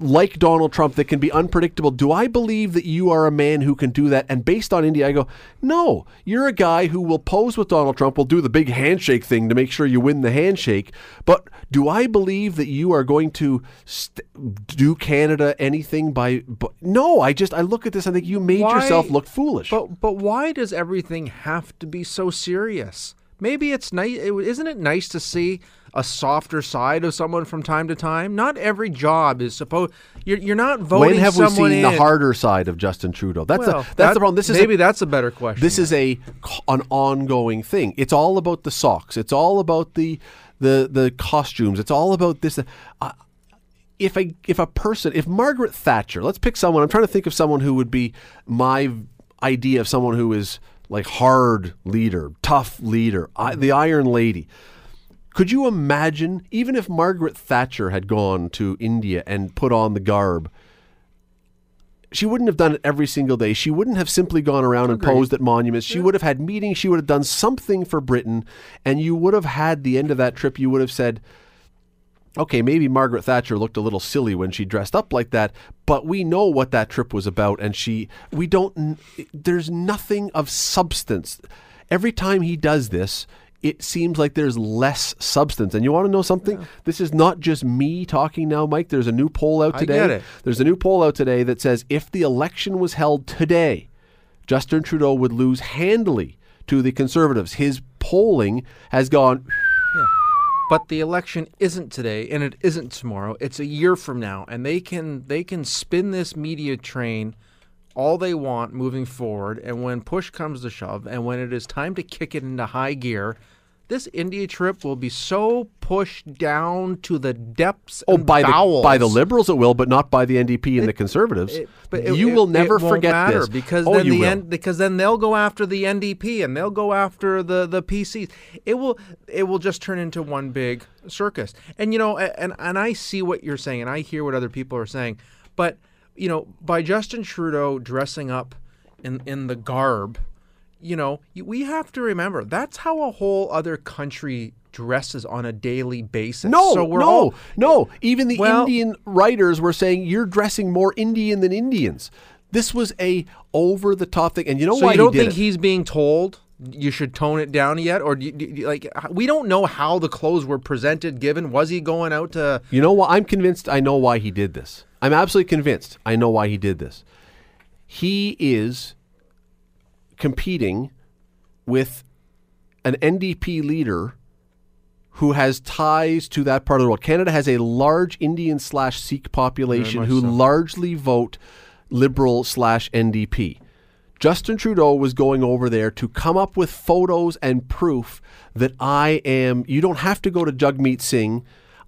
like Donald Trump that can be unpredictable. Do I believe that you are a man who can do that? And based on India, I go, no, you're a guy who will pose with Donald Trump, will do the big handshake thing to make sure you win the handshake. But do I believe that you are going to st- do Canada anything by, by? No, I just I look at this. I think you made
Why-
yourself look foolish.
But but why does everything have to be so serious? Maybe it's nice. Isn't it nice to see a softer side of someone from time to time? Not every job is supposed. You're you're not voting.
when have we seen the harder side of Justin Trudeau? That's
Well,
the that's
that-
the problem. This is a-
maybe that's a better question.
This is a an ongoing thing. It's all about the socks. It's all about the the the costumes. It's all about this. Uh, if a if a person, if Margaret Thatcher, let's pick someone. I'm trying to think of someone who would be my idea of someone who is like hard leader, tough leader, I, the Iron Lady. Could you imagine, even if Margaret Thatcher had gone to India and put on the garb, she wouldn't have done it every single day. She wouldn't have simply gone around and posed at monuments. She would have had meetings. She would have done something for Britain. And you would have had the end of that trip, you would have said, okay, maybe Margaret Thatcher looked a little silly when she dressed up like that, but we know what that trip was about. And she, we don't, there's nothing of substance. Every time he does this, it seems like there's less substance. And you want to know something? This is not just me talking now, Mike. There's a new poll out
I
today.
get it.
There's a new poll out today that says if the election was held today, Justin Trudeau would lose handily to the Conservatives. His polling has gone. Yeah.
But the election isn't today, and it isn't tomorrow. It's a year from now, and they can they can spin this media train all they want moving forward. And when push comes to shove, and when it is time to kick it into high gear, this India trip will be so pushed down to the depths.
Oh, by
bowels.
the by the liberals it will, but not by the NDP and the conservatives.
It- but it-
you
it-
will never
it
forget this
because
oh,
then the end because then they'll go after the NDP and they'll go after the the PCs. It will it will just turn into one big circus. And you know, and and I see what you're saying and I hear what other people are saying, but you know, by Justin Trudeau dressing up in in the garb, you know, we have to remember that's how a whole other country dresses on a daily basis.
No,
so we're
no,
all
no. Even the
Well-
Indian writers were saying you're dressing more Indian than Indians. This was a over the top thing, and you know what he did?
So
why
you don't
he
think
it?
he's being told you should tone it down yet, or do you, do you- like we don't know how the clothes were presented? Given was he going out to?
You know what? I'm convinced I know why he did this. I'm absolutely convinced I know why he did this. He is competing with an NDP leader who has ties to that part of the world. Canada has a large Indian slash Sikh population who
so.
largely vote Liberal slash NDP. Justin Trudeau was going over there to come up with photos and proof that I am. You don't have to go to Jagmeet Singh.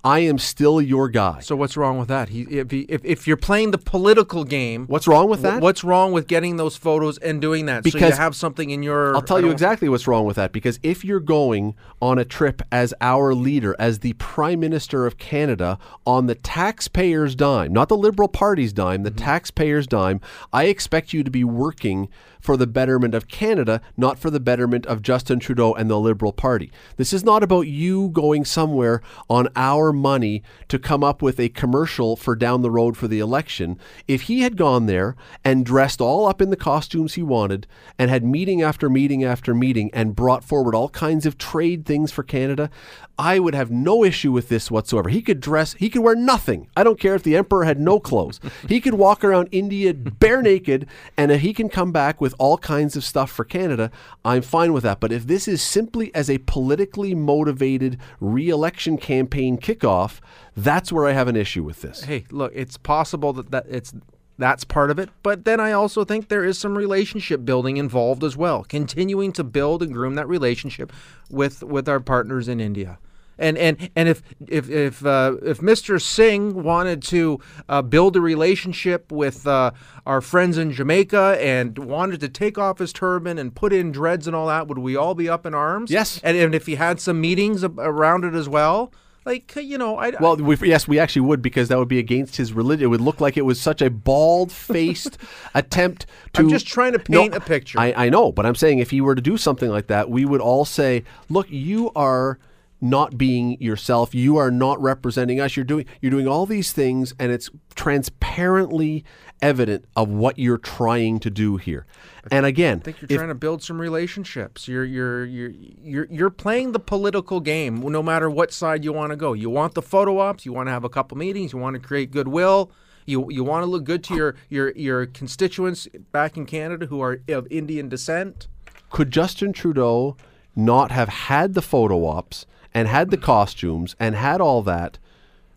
I am still your guy.
So what's wrong with that? He, if, he, if if you're playing the political game,
What's wrong with that?
What's wrong with getting those photos and doing that? so you have something in your.
I'll tell you exactly what's wrong with that because if you're going on a trip as our leader, as the Prime Minister of Canada, on the taxpayer's dime, not the Liberal Party's dime, the mm-hmm. taxpayer's dime, I expect you to be working for the betterment of Canada, not for the betterment of Justin Trudeau and the Liberal Party. This is not about you going somewhere on our money to come up with a commercial for down the road for the election. If he had gone there and dressed all up in the costumes he wanted and had meeting after meeting after meeting and brought forward all kinds of trade things for Canada, I would have no issue with this whatsoever. He could dress, he could wear nothing. I don't care if the emperor had no clothes. he could walk around India bare naked and he can come back with all kinds of stuff for Canada, I'm fine with that. But if this is simply as a politically motivated re-election campaign kickoff, that's where I have an issue with this.
Hey, look, it's possible that, that it's that's part of it, but then I also think there is some relationship building involved as well. Continuing to build and groom that relationship with with our partners in India. And and and if if if uh, if Mr. Singh wanted to uh, build a relationship with uh, our friends in Jamaica and wanted to take off his turban and put in dreads and all that, would we all be up in arms?
Yes.
And, and if he had some meetings around it as well, like you know, I
Well, we, yes, we actually would because that would be against his religion. It would look like it was such a bald-faced attempt to.
I'm just trying to paint a picture.
I, I know, but I'm saying if he were to do something like that, we would all say, "Look, you are." Not being yourself you are not representing us you're doing you're doing all these things and it's transparently evident of what you're trying to do here and again
I think you're
if-
trying to build some relationships. You're you're you're you're you're playing the political game, no matter what side you want to go. You want the photo ops. You want to have a couple meetings. You want to create goodwill. You you want to look good to your your your constituents back in Canada who are of Indian descent.
could Justin Trudeau not have had the photo ops and had the costumes and had all that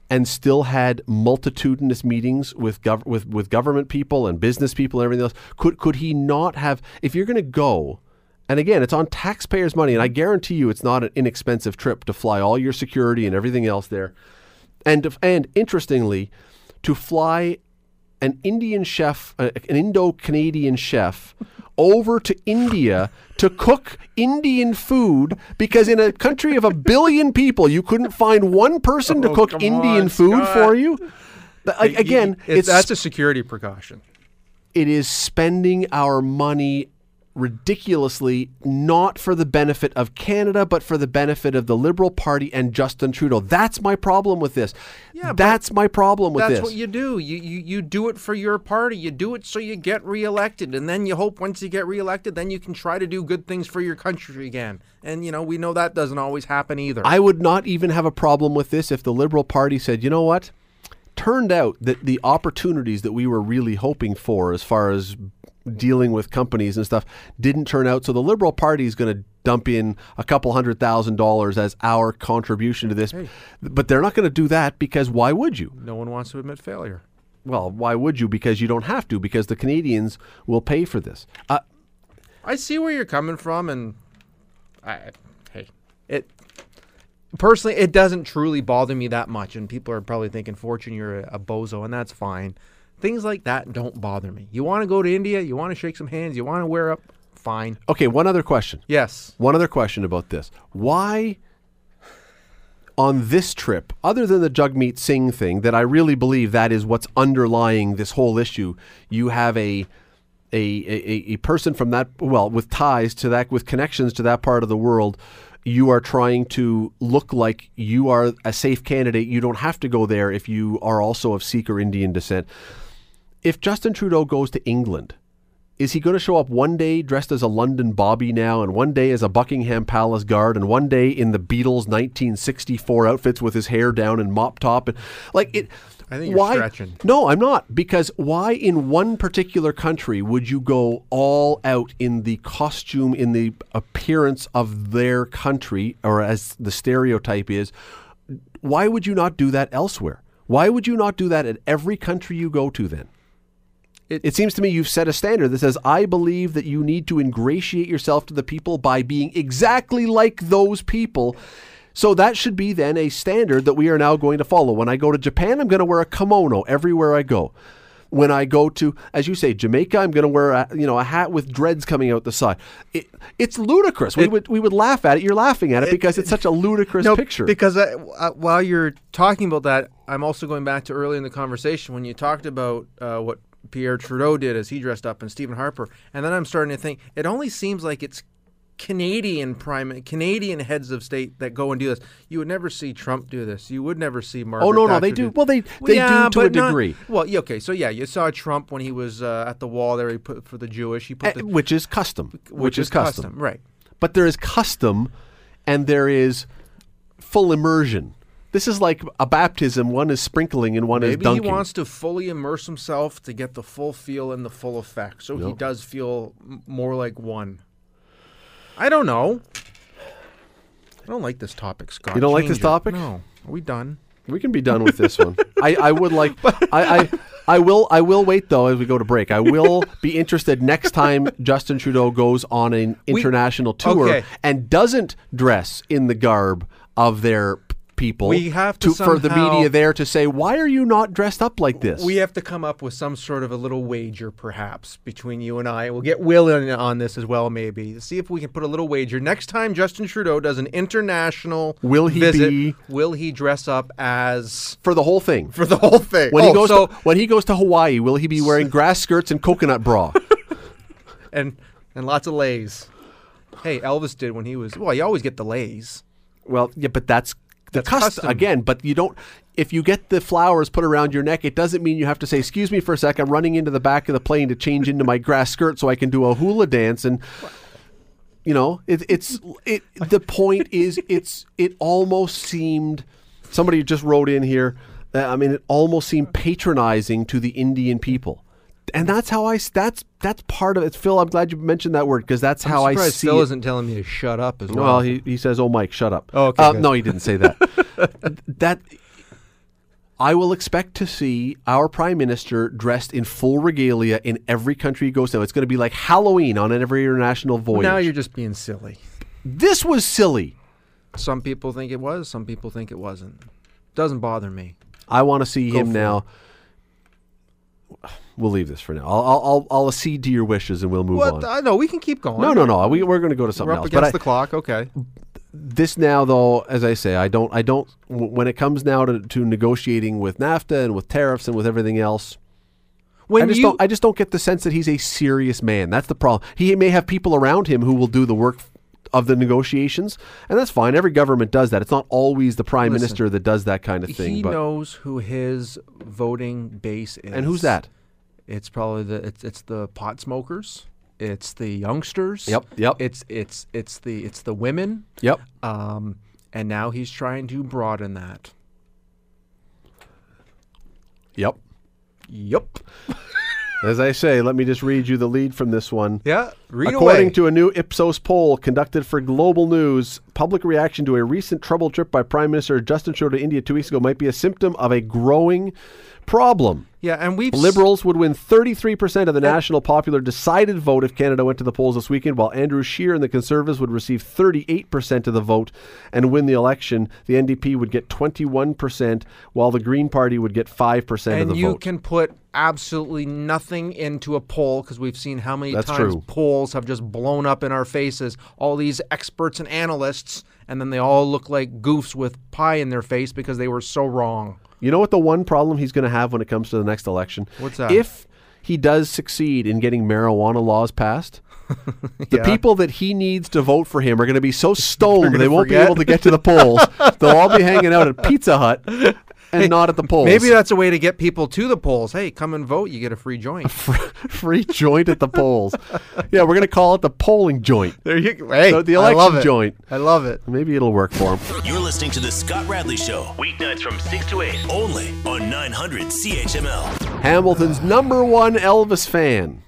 and still had multitudinous meetings with gov- with with government people and business people and everything else could could he not have if you're going to go and again it's on taxpayers money and I guarantee you it's not an inexpensive trip to fly all your security and everything else there and and interestingly to fly an Indian chef, uh, an Indo Canadian chef, over to India to cook Indian food because in a country of a billion people, you couldn't find one person to
Oh,
cook Indian
on,
food
Scott.
for you. Like, again,
it's,
it's
that's a security precaution.
it is spending our money ridiculously not for the benefit of Canada but for the benefit of the Liberal Party and Justin Trudeau. That's my problem with this.
Yeah,
That's my problem with
That's
this.
That's what you do. You, you you do it for your party. You do it so you get reelected, and then you hope once you get reelected, then you can try to do good things for your country again. And you know we know that doesn't always happen either.
I would not even have a problem with this if the Liberal Party said, you know what? Turned out that the opportunities that we were really hoping for as far as dealing with companies and stuff didn't turn out. So the Liberal Party is going to dump in a couple hundred thousand dollars as our contribution to this. But they're not going to do that because why would you?
no one wants to admit failure.
well, why would you? Because you don't have to. Because the Canadians will pay for this. Uh,
I see where you're coming from, and I, hey, it personally, it doesn't truly bother me that much. And people are probably thinking, "Fortune, you're a, a bozo," and that's fine. Things like that don't bother me. You want to go to India, you want to shake some hands, you want to wear up, fine.
okay, one other question.
Yes,
One other question about this. Why on this trip, other than the Jagmeet Singh thing, that I really believe that is what's underlying this whole issue, you have a a, a, a person from that well with ties to that with connections to that part of the world you are trying to look like you are a safe candidate you don't have to go there if you are also of Sikh or Indian descent if Justin Trudeau goes to England is he going to show up one day dressed as a London Bobby now, and one day as a Buckingham Palace guard, and one day in the Beatles 1964 outfits with his hair down and mop top, and like it?
I think you're
why?
stretching.
No, I'm not. Because why in one particular country would you go all out in the costume, in the appearance of their country, or as the stereotype is? Why would you not do that elsewhere? Why would you not do that at every country you go to then?
It-
It seems to me you've set a standard that says, I believe that you need to ingratiate yourself to the people by being exactly like those people. So that should be then a standard that we are now going to follow. When I go to Japan, I'm going to wear a kimono everywhere I go. When I go to, as you say, Jamaica, I'm going to wear a, you know a hat with dreads coming out the side. It, it's ludicrous. we would we would laugh at it. You're laughing at it because it's such a ludicrous
no,
picture.
Because I, uh, while you're talking about that, I'm also going back to early in the conversation when you talked about uh, what Pierre Trudeau did as he dressed up and Stephen Harper, and then I'm starting to think it only seems like it's Canadian prime Canadian heads of state that go and do this. You would never see Trump do this. You would never see Margaret.
oh no, no, they do. Well, they they
yeah,
do to a
but not-
degree,
well, yeah, okay, so yeah, you saw Trump when he was uh, at the wall there. He put for the Jewish. He put
Eh,
the,
which is custom. Which, is custom.
right?
but there is custom and there is full immersion. This is like a baptism. One is sprinkling and one is
Maybe
dunking.
he wants to fully immerse himself to get the full feel and the full effect, so he does feel m- more like one. I don't know. I don't like this topic, Scott.
You don't like this
Change it.
topic?
No. Are we done?
we can be done with this one. I, I would like. I, I I will I will wait though as we go to break. I will be interested next time Justin Trudeau goes on an international tour
okay.
and doesn't dress in the garb of their people.
We have to
for the media there to say why are you not dressed up like this?
We have to come up with some sort of a little wager, perhaps, between you and I. We'll get Will in on this as well, maybe. See if we can put a little wager. Next time Justin Trudeau does an international
Will he
visit,
be-
will he dress up as
for the whole thing.
for the whole thing?
When
oh,
he goes
so,
to when he goes to Hawaii, will he be wearing grass skirts and coconut bra?
and and lots of leis. Hey, Elvis did when he was well. You always get the leis.
Well, yeah, but that's
That's
custom
custom.
again. But you don't. If you get the flowers put around your neck, it doesn't mean you have to say, "Excuse me for a sec. I'm running into the back of the plane to change into my grass skirt so I can do a hula dance." And you know, it, it's it. The point is, it's it almost seemed. Somebody just wrote in here. uh, I mean, it almost seemed patronizing to the Indian people. And that's how I That's that's part of it, Phil. I'm glad you mentioned that word because that's how I see
Phil
it.
isn't telling me to shut up as well.
Well, he, he says, "Oh, Mike, shut up."
Oh, okay,
Uh, no, he didn't say that. that I will expect to see our prime minister dressed in full regalia in every country he goes to. It's going to be like Halloween on every international voyage.
now you're just being silly.
this was silly.
Some people think it was. Some people think it wasn't. Doesn't bother me.
I want to see him
for
now. We'll leave this for now. I'll I'll, I'll, accede to your wishes and we'll move
What?
on.
I know we can keep going.
no, no, no. We, we're going to go to something
We're up
else.
against
But I,
the clock. Okay.
this now though as i say i don't i don't when it comes now to, to negotiating with nafta and with tariffs and with everything else
When
I just
you
don't I just don't get the sense that he's a serious man. That's the problem. He may have people around him who will do the work of the negotiations, and that's fine. Every government does that. It's not always the prime
Listen,
minister that does that kind of thing.
But he
but
knows who his voting base is.
and who's that?
It's probably the it's it's the pot smokers. It's the youngsters.
Yep, yep.
It's it's it's the it's the women.
Yep.
Um, and now he's trying to broaden that.
Yep.
Yep.
As I say, let me just read you the lead from this one.
Yeah. Read
According
away.
to a new Ipsos poll conducted for Global News, public reaction to a recent troubled trip by Prime Minister Justin Trudeau to India two weeks ago might be a symptom of a growing problem.
Yeah, and we've s-
Liberals would win 33% of the national popular decided vote if Canada went to the polls this weekend, while Andrew Scheer and the Conservatives would receive 38% of the vote and win the election. The NDP would get 21%, while the Green Party would get 5% of the vote.
and you can put absolutely nothing into a poll because we've seen how many
That's
times
true.
polls have just blown up in our faces. All these experts and analysts, and then they all look like goofs with pie in their face because they were so wrong.
You know what the one problem he's going to have when it comes to the next election?
What's that?
If he does succeed in getting marijuana laws passed, the
Yeah.
people that he needs to vote for him are going to be so stoned they won't be able to get to the polls. They'll all be hanging out at Pizza Hut and not at the polls.
Maybe that's a way to get people to the polls. Hey, come and vote. You get a free joint.
free joint at the polls. Yeah, we're going to call it the polling joint.
there you go. Hey,
The- the
I love
election
it.
joint.
I love it.
Maybe it'll work for them.
You're listening to The Scott Radley Show. Weeknights from 6 to 8. Only on 900 CHML.
Hamilton's number one Elvis fan.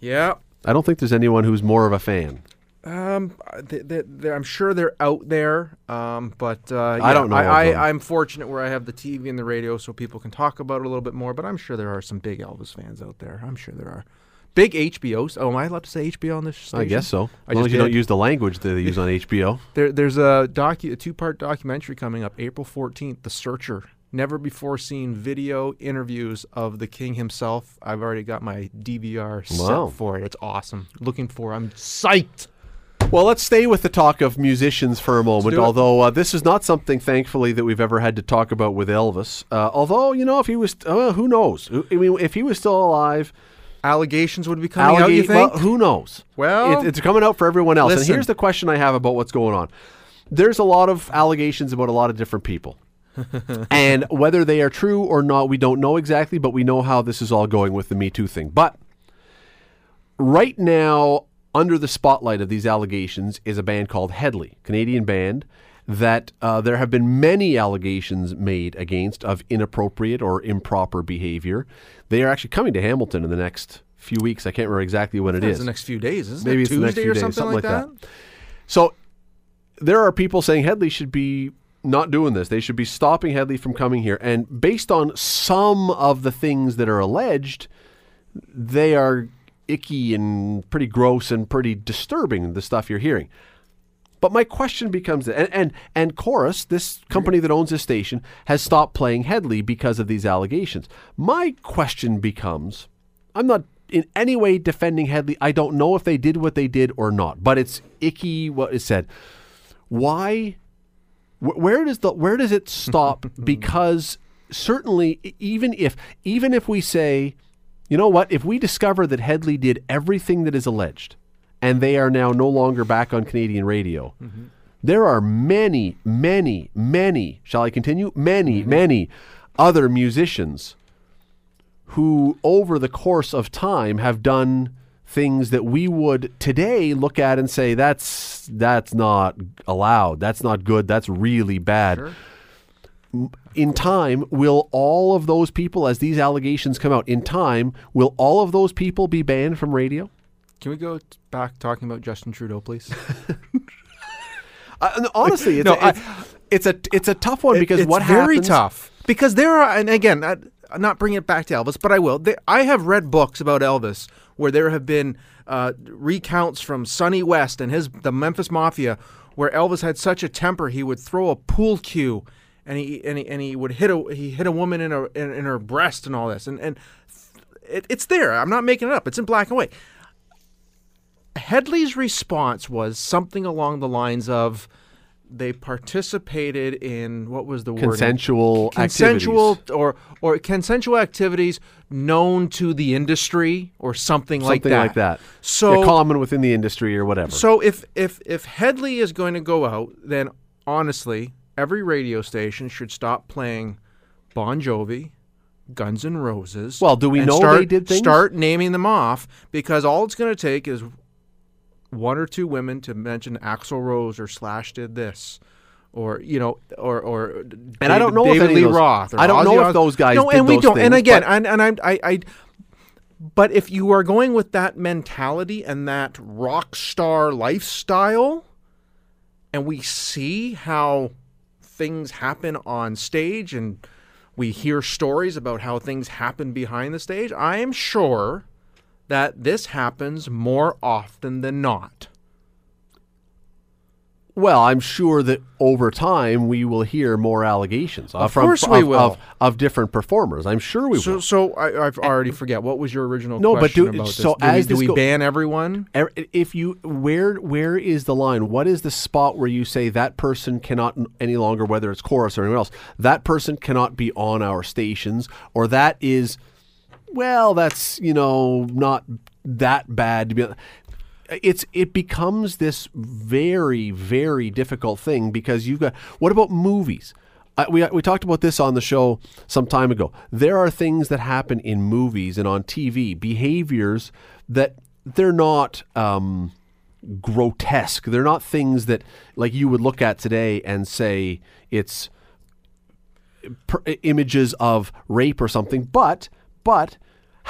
Yeah.
I don't think there's anyone who's more of a fan.
Um, th- th- th- I'm sure they're out there. Um, but uh,
I don't know.
I, I'm fortunate where I have the TV and the radio, so people can talk about it a little bit more. But I'm sure there are some big Elvis fans out there. I'm sure there are. Big HBO. Oh, am I allowed to say HBO on this station?
I guess so. As
I
long as you don't use the language that they use on HBO.
There, there's a docu, a two-part documentary coming up April 14th. The Searcher. Never before seen video interviews of the king himself. I've already got my DVR
Wow.
set for it. It's awesome. Looking for. I'm psyched.
Well, let's stay with the talk of musicians for a moment. Although uh, this is not something, thankfully, that we've ever had to talk about with Elvis. Uh, although, you know, if he was, uh, who knows? I mean, if he was still alive,
Allegations would be coming out. You think?
well, who knows?
Well,
It- it's coming out for everyone else. And here's the question I have about what's going on. There's a lot of allegations about a lot of different people. and whether they are true or not, we don't know exactly, but we know how this is all going with the Me Too thing. But right now, under the spotlight of these allegations, is a band called Hedley, Canadian band that uh, there have been many allegations made against of inappropriate or improper behavior. They are actually coming to Hamilton in the next few weeks. I can't remember exactly when
It's the next few days, isn't
Maybe
it?
next
Tuesday or
days,
something,
something
like
like
that.
So there are people saying Hedley should be not doing this. They should be stopping Hedley from coming here. And based on some of the things that are alleged, they are icky and pretty gross and pretty disturbing, the stuff you're hearing. But my question becomes and and, and Corus, this company that owns this station, has stopped playing Hedley because of these allegations. My question becomes I'm not in any way defending Hedley. I don't know if they did what they did or not, but it's icky what is said. Why wh- where does the where does it stop because certainly even if even if we say you know what? If we discover that Hedley did everything that is alleged and they are now no longer back on Canadian radio mm-hmm. there are many many many shall I continue? Many mm-hmm. many other musicians who over the course of time have done things that we would today look at and say that's that's not allowed. That's not good. That's really bad. M- in time will all of those people as these allegations come out in time will all of those people be banned from radio?
Can we go t- back talking about Justin Trudeau, please?
uh, honestly it's,
No,
a, it's, it's a it's a tough one because
it's
what
very
happens
tough. Because there are and again I, I'm not bringing it back to Elvis but I will. There, I have read books about Elvis where there have been uh, recounts from Sonny West and his the Memphis Mafia where Elvis had such a temper he would throw a pool cue and he and he, and he would hit a he hit a woman in her in, in her breast and all this and and it, it's there I'm not making it up it's in black and white Hedley's response was something along the lines of they participated in what was the word
consensual
consensual
activities.
or or consensual activities known to the industry or something, like that.
something
that.
like that
So
Yeah, common within the industry or whatever
so if if if Hedley is going to go out, then honestly, every radio station should stop playing Bon Jovi, Guns N' Roses.
Well, do we know
start,
they did things?
Start naming them off because all it's going to take is one or two women to mention Axl Rose or Slash did this. Or you know, or or
And I don't know if
David
of
Lee
those-
Roth.
I don't know if those guys
No,
did
and we
those
don't. and again,
but-
and and I'm, I, I, but if you are going with that mentality and that rock star lifestyle, and we see how things happen on stage and we hear stories about how things happen behind the stage. I am sure that this happens more often than not.
Well, I'm sure that over time we will hear more allegations uh,
Of
from
course
of,
we will.
Of, of different performers. I'm sure we
So,
will.
so I, I've already forget what was your original
No, but do-
about
so
this. Do, we,
as
do we
go-
ban everyone?
Er- If you where where is the line? What is the spot where you say that person cannot any longer, whether it's Corus or anyone else, that person cannot be on our stations, or that is, well, that's you know not that bad to be. It's it becomes this very very difficult thing because you've got what about movies? We we talked about this on the show some time ago. There are things that happen in movies and on TV, behaviors that they're not um, grotesque. They're not things that like you would look at today and say it's per- images of rape or something. But but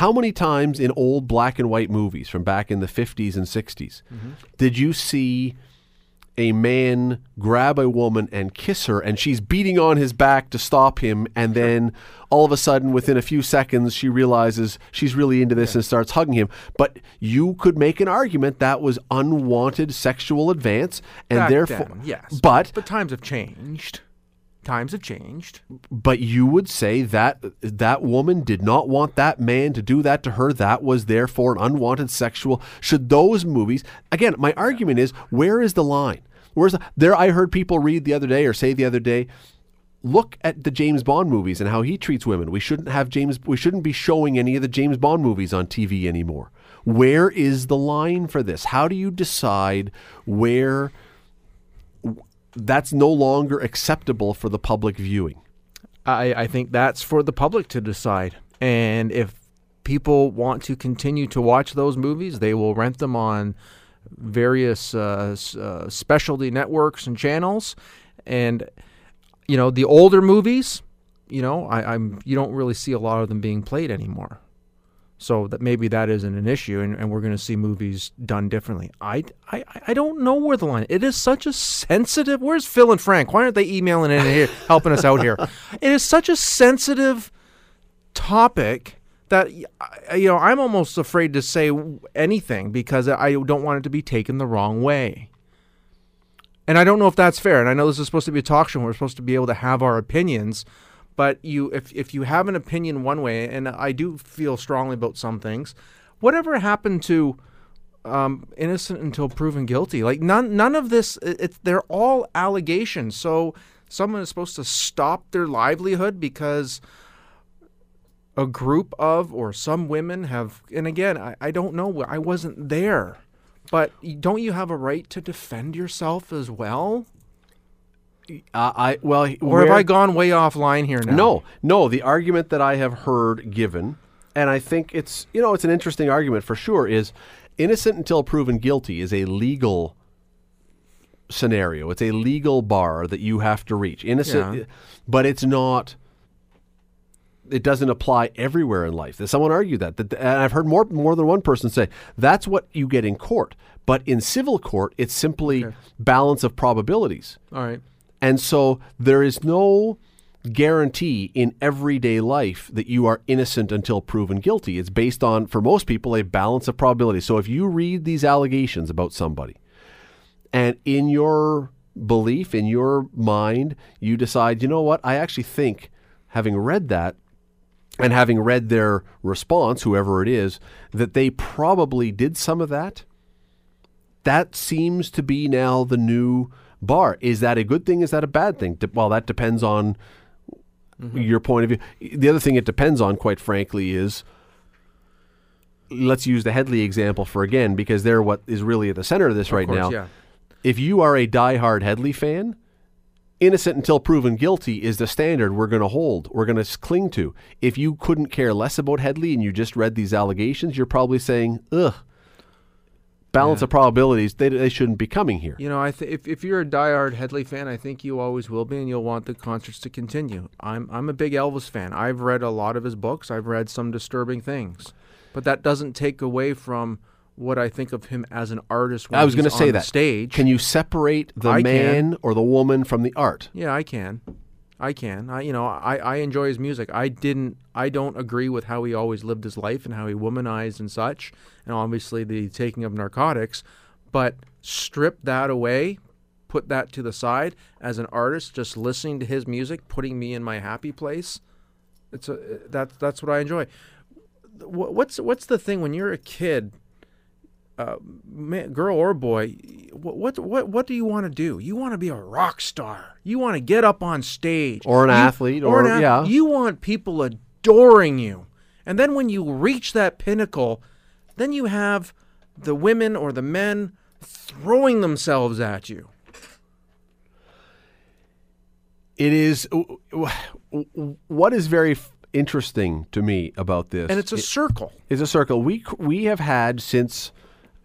how many times in old black and white movies from back in the 50s and 60s mm-hmm. did you see a man grab a woman and kiss her and she's beating on his back to stop him and then all of a sudden within a few seconds she realizes she's really into this and starts hugging him but you could make an argument that was unwanted sexual advance and
Back
therefore
then, yes.
but
but times have changed. Times have changed.
but you would say that that woman did not want that man to do that to her. That was therefore an unwanted sexual should those movies again my argument is where is the line? Where's the, there i heard people read the other day or say the other day look at the james bond movies and how he treats women. We shouldn't have james we shouldn't be showing any of the james bond movies on tv anymore. Where is the line for this? How do you decide where that's no longer acceptable for the public viewing
I, I think that's for the public to decide. And if people want to continue to watch those movies, they will rent them on various uh, uh, specialty networks and channels. And you know, the older movies, you know, I, I'm you don't really see a lot of them being played anymore. So that maybe that isn't an issue, and, and we're going to see movies done differently. I, I, I don't know where the line. Is. It is such a sensitive. Where's Phil and Frank? Why aren't they emailing in here, helping us out here? It is such a sensitive topic that you know I'm almost afraid to say anything because I don't want it to be taken the wrong way. And I don't know if that's fair. And I know this is supposed to be a talk show. We're supposed to be able to have our opinions, but you if if you have an opinion one way, and I do feel strongly about some things, whatever happened to um, innocent until proven guilty? Like none none of this. It's they're all allegations. So someone is supposed to stop their livelihood because a group of or some women have. And again, I, I don't know. I wasn't there. But don't you have a right to defend yourself as well?
Uh, I well,
Or have I gone way offline here now?
No, no. The argument that I have heard given, and I think it's you know it's an interesting argument for sure, is innocent until proven guilty is a legal scenario. It's a legal bar that you have to reach. Innocent,
Yeah.
but it's not. It doesn't apply everywhere in life. Someone argued that, that, and I've heard more more than one person say that's what you get in court. But in civil court, it's simply balance of probabilities.
All right.
And so there is no guarantee in everyday life that you are innocent until proven guilty. It's based on, for most people, a balance of probability. So if you read these allegations about somebody and in your belief, in your mind, you decide, you know what, I actually think, having read that, and having read their response, whoever it is, that they probably did some of that that seems to be now the new bar. Is that a good thing? Is that a bad thing? De- well, that depends on mm-hmm. your point of view. The other thing it depends on, quite frankly, is let's use the Hedley example for again, because they're what is really at the center of this right
course,
now.
yeah.
If you are a diehard Hedley fan, innocent until proven guilty is the standard we're going to hold, we're going to cling to. If you couldn't care less about Hedley and you just read these allegations, you're probably saying, ugh, balance of probabilities, they, they shouldn't be coming here.
You know, I th- if if you're a diehard Hedley fan, I think you always will be, and you'll want the concerts to continue. I'm I'm a big Elvis fan. I've read a lot of his books. I've read some disturbing things, but that doesn't take away from what I think of him as an artist. When
I was
going to
say that.
stage.
Can you separate the
I can.
man or the woman from the art?
Yeah, I can. I can. I you know I, I enjoy his music. I didn't. I don't agree with how he always lived his life and how he womanized and such, and obviously the taking of narcotics. But strip that away, put that to the side. As an artist, just listening to his music, putting me in my happy place. It's a that's that's what I enjoy. What's what's the thing when you're a kid? Uh, man, girl or boy, what, what what what do you want to do? You want to be a rock star. You want to get up on stage,
Or an
You-
athlete,
an
or-
ath-
yeah.
You want people adoring you, and then when you reach that pinnacle, then you have the women or the men throwing themselves at you.
It is what is very interesting to me about this,
And it's a
i-
circle.
It's a circle we we have had since,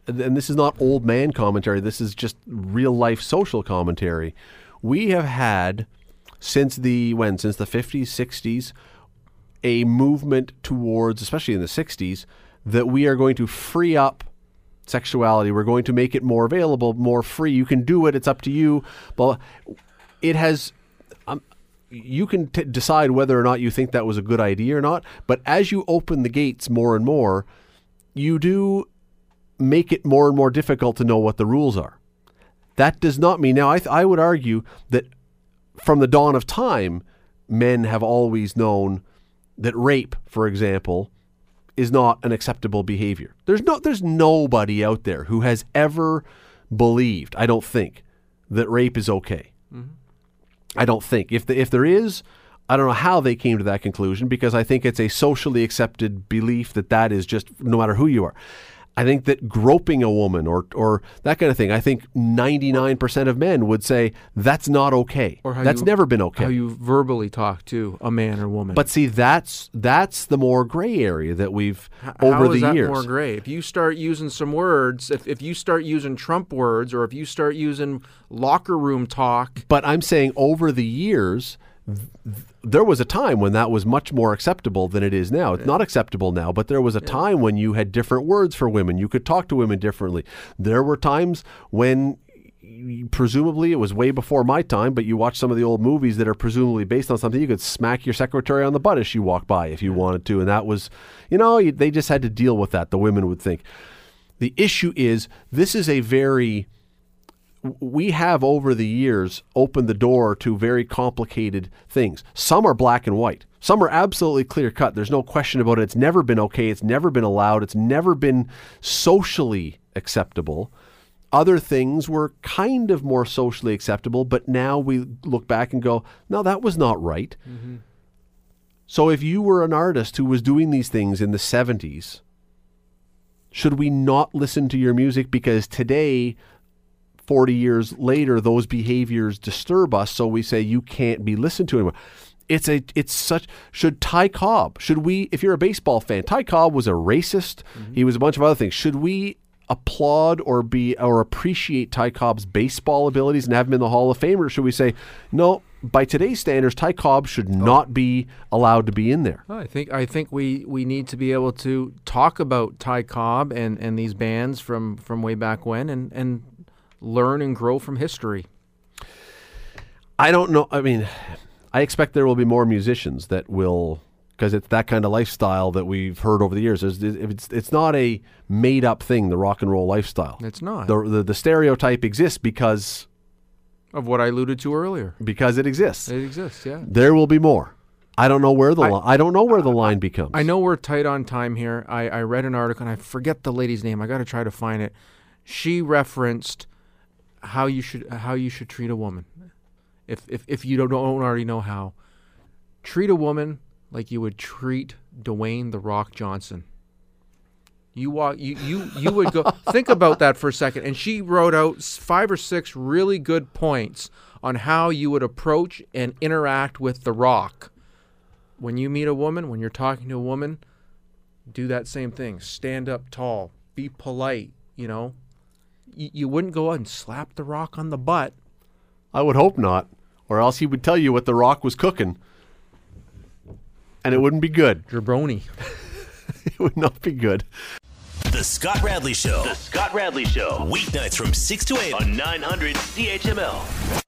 and this is not old man commentary. This is just real life social commentary. We have had since the when since the fifties, sixties, a movement towards, especially in the '60s, that we are going to free up sexuality. We're going to make it more available, more free. You can do it. It's up to you. But it has. Um, you can t- decide whether or not you think that was a good idea or not. But as you open the gates more and more, you do make it more and more difficult to know what the rules are. That does not mean now. I th- I would argue that from the dawn of time, men have always known that rape, for example, is not an acceptable behavior. There's no there's nobody out there who has ever believed, I don't think, that rape is okay. Mm-hmm. I don't think. If the, if there is, I don't know how they came to that conclusion because I think it's a socially accepted belief that that is just no matter who you are. I think that groping a woman or or that kind of thing, I think 99% of men would say that's not okay.
Or how
that's
you-
never been okay.
How you verbally talk to a man or woman.
But see, that's that's the more gray area that we've over
how
the
is that
years.
more gray? If you start using some words, if, if you start using Trump words, or if you start using locker room talk,
But I'm saying over the years, there was a time when that was much more acceptable than it is now. It's not acceptable now, but there was a time when you had different words for women. You could talk to women differently. There were times when presumably it was way before my time, but you watch some of the old movies that are presumably based on something. You could smack your secretary on the butt as she walked by if you wanted to, and that was, you know, they just had to deal with that. The women would think. The issue is this is a very we have over the years opened the door to very complicated things. Some are black and white. Some are absolutely clear cut. There's no question about it. It's never been okay. It's never been allowed. It's never been socially acceptable. Other things were kind of more socially acceptable, but now we look back and go, no, that was not right. Mm-hmm. So if you were an artist who was doing these things in the 70s, should we not listen to your music because today 40 years later those behaviors disturb us so we say you can't be listened to anymore. It's a it's such should ty cobb should we if you're a baseball fan ty cobb was a racist. Mm-hmm. He was a bunch of other things. Should we applaud or be or appreciate ty cobb's baseball abilities and have him in the hall of fame or should we say no by today's standards ty cobb should not be allowed to be in there?
I think I think we, we need to be able to talk about Ty Cobb and, and these bands from, from way back when and, and learn and grow from history.
I don't know. I mean, I expect there will be more musicians that will, because it's that kind of lifestyle that we've heard over the years. There's, it's it's not a made up thing. The rock and roll lifestyle.
It's not.
The, the the stereotype exists because
Of what I alluded to earlier.
because it exists.
It exists, yeah.
There will be more. I don't know where the li- I don't know where the line becomes.
I know we're tight on time here. I, I read an article and I forget the lady's name. I got to try to find it. She referenced how you should uh, how you should treat a woman. If if if you don't, don't already know how, treat a woman like you would treat Dwayne the Rock Johnson. You walk you you you would go think about that for a second. And she wrote out five or six really good points on how you would approach and interact with the Rock when you meet a woman, when you're talking to a woman, do that same thing. Stand up tall, be polite, you know. Y- you wouldn't go out and slap the rock on the butt.
I would hope not, or else he would tell you what the Rock was cooking, and it wouldn't be good.
Jabroni.
It would not be good.
The Scott Radley Show. The Scott Radley Show. Weeknights from 6 to 8 on 900 CHML.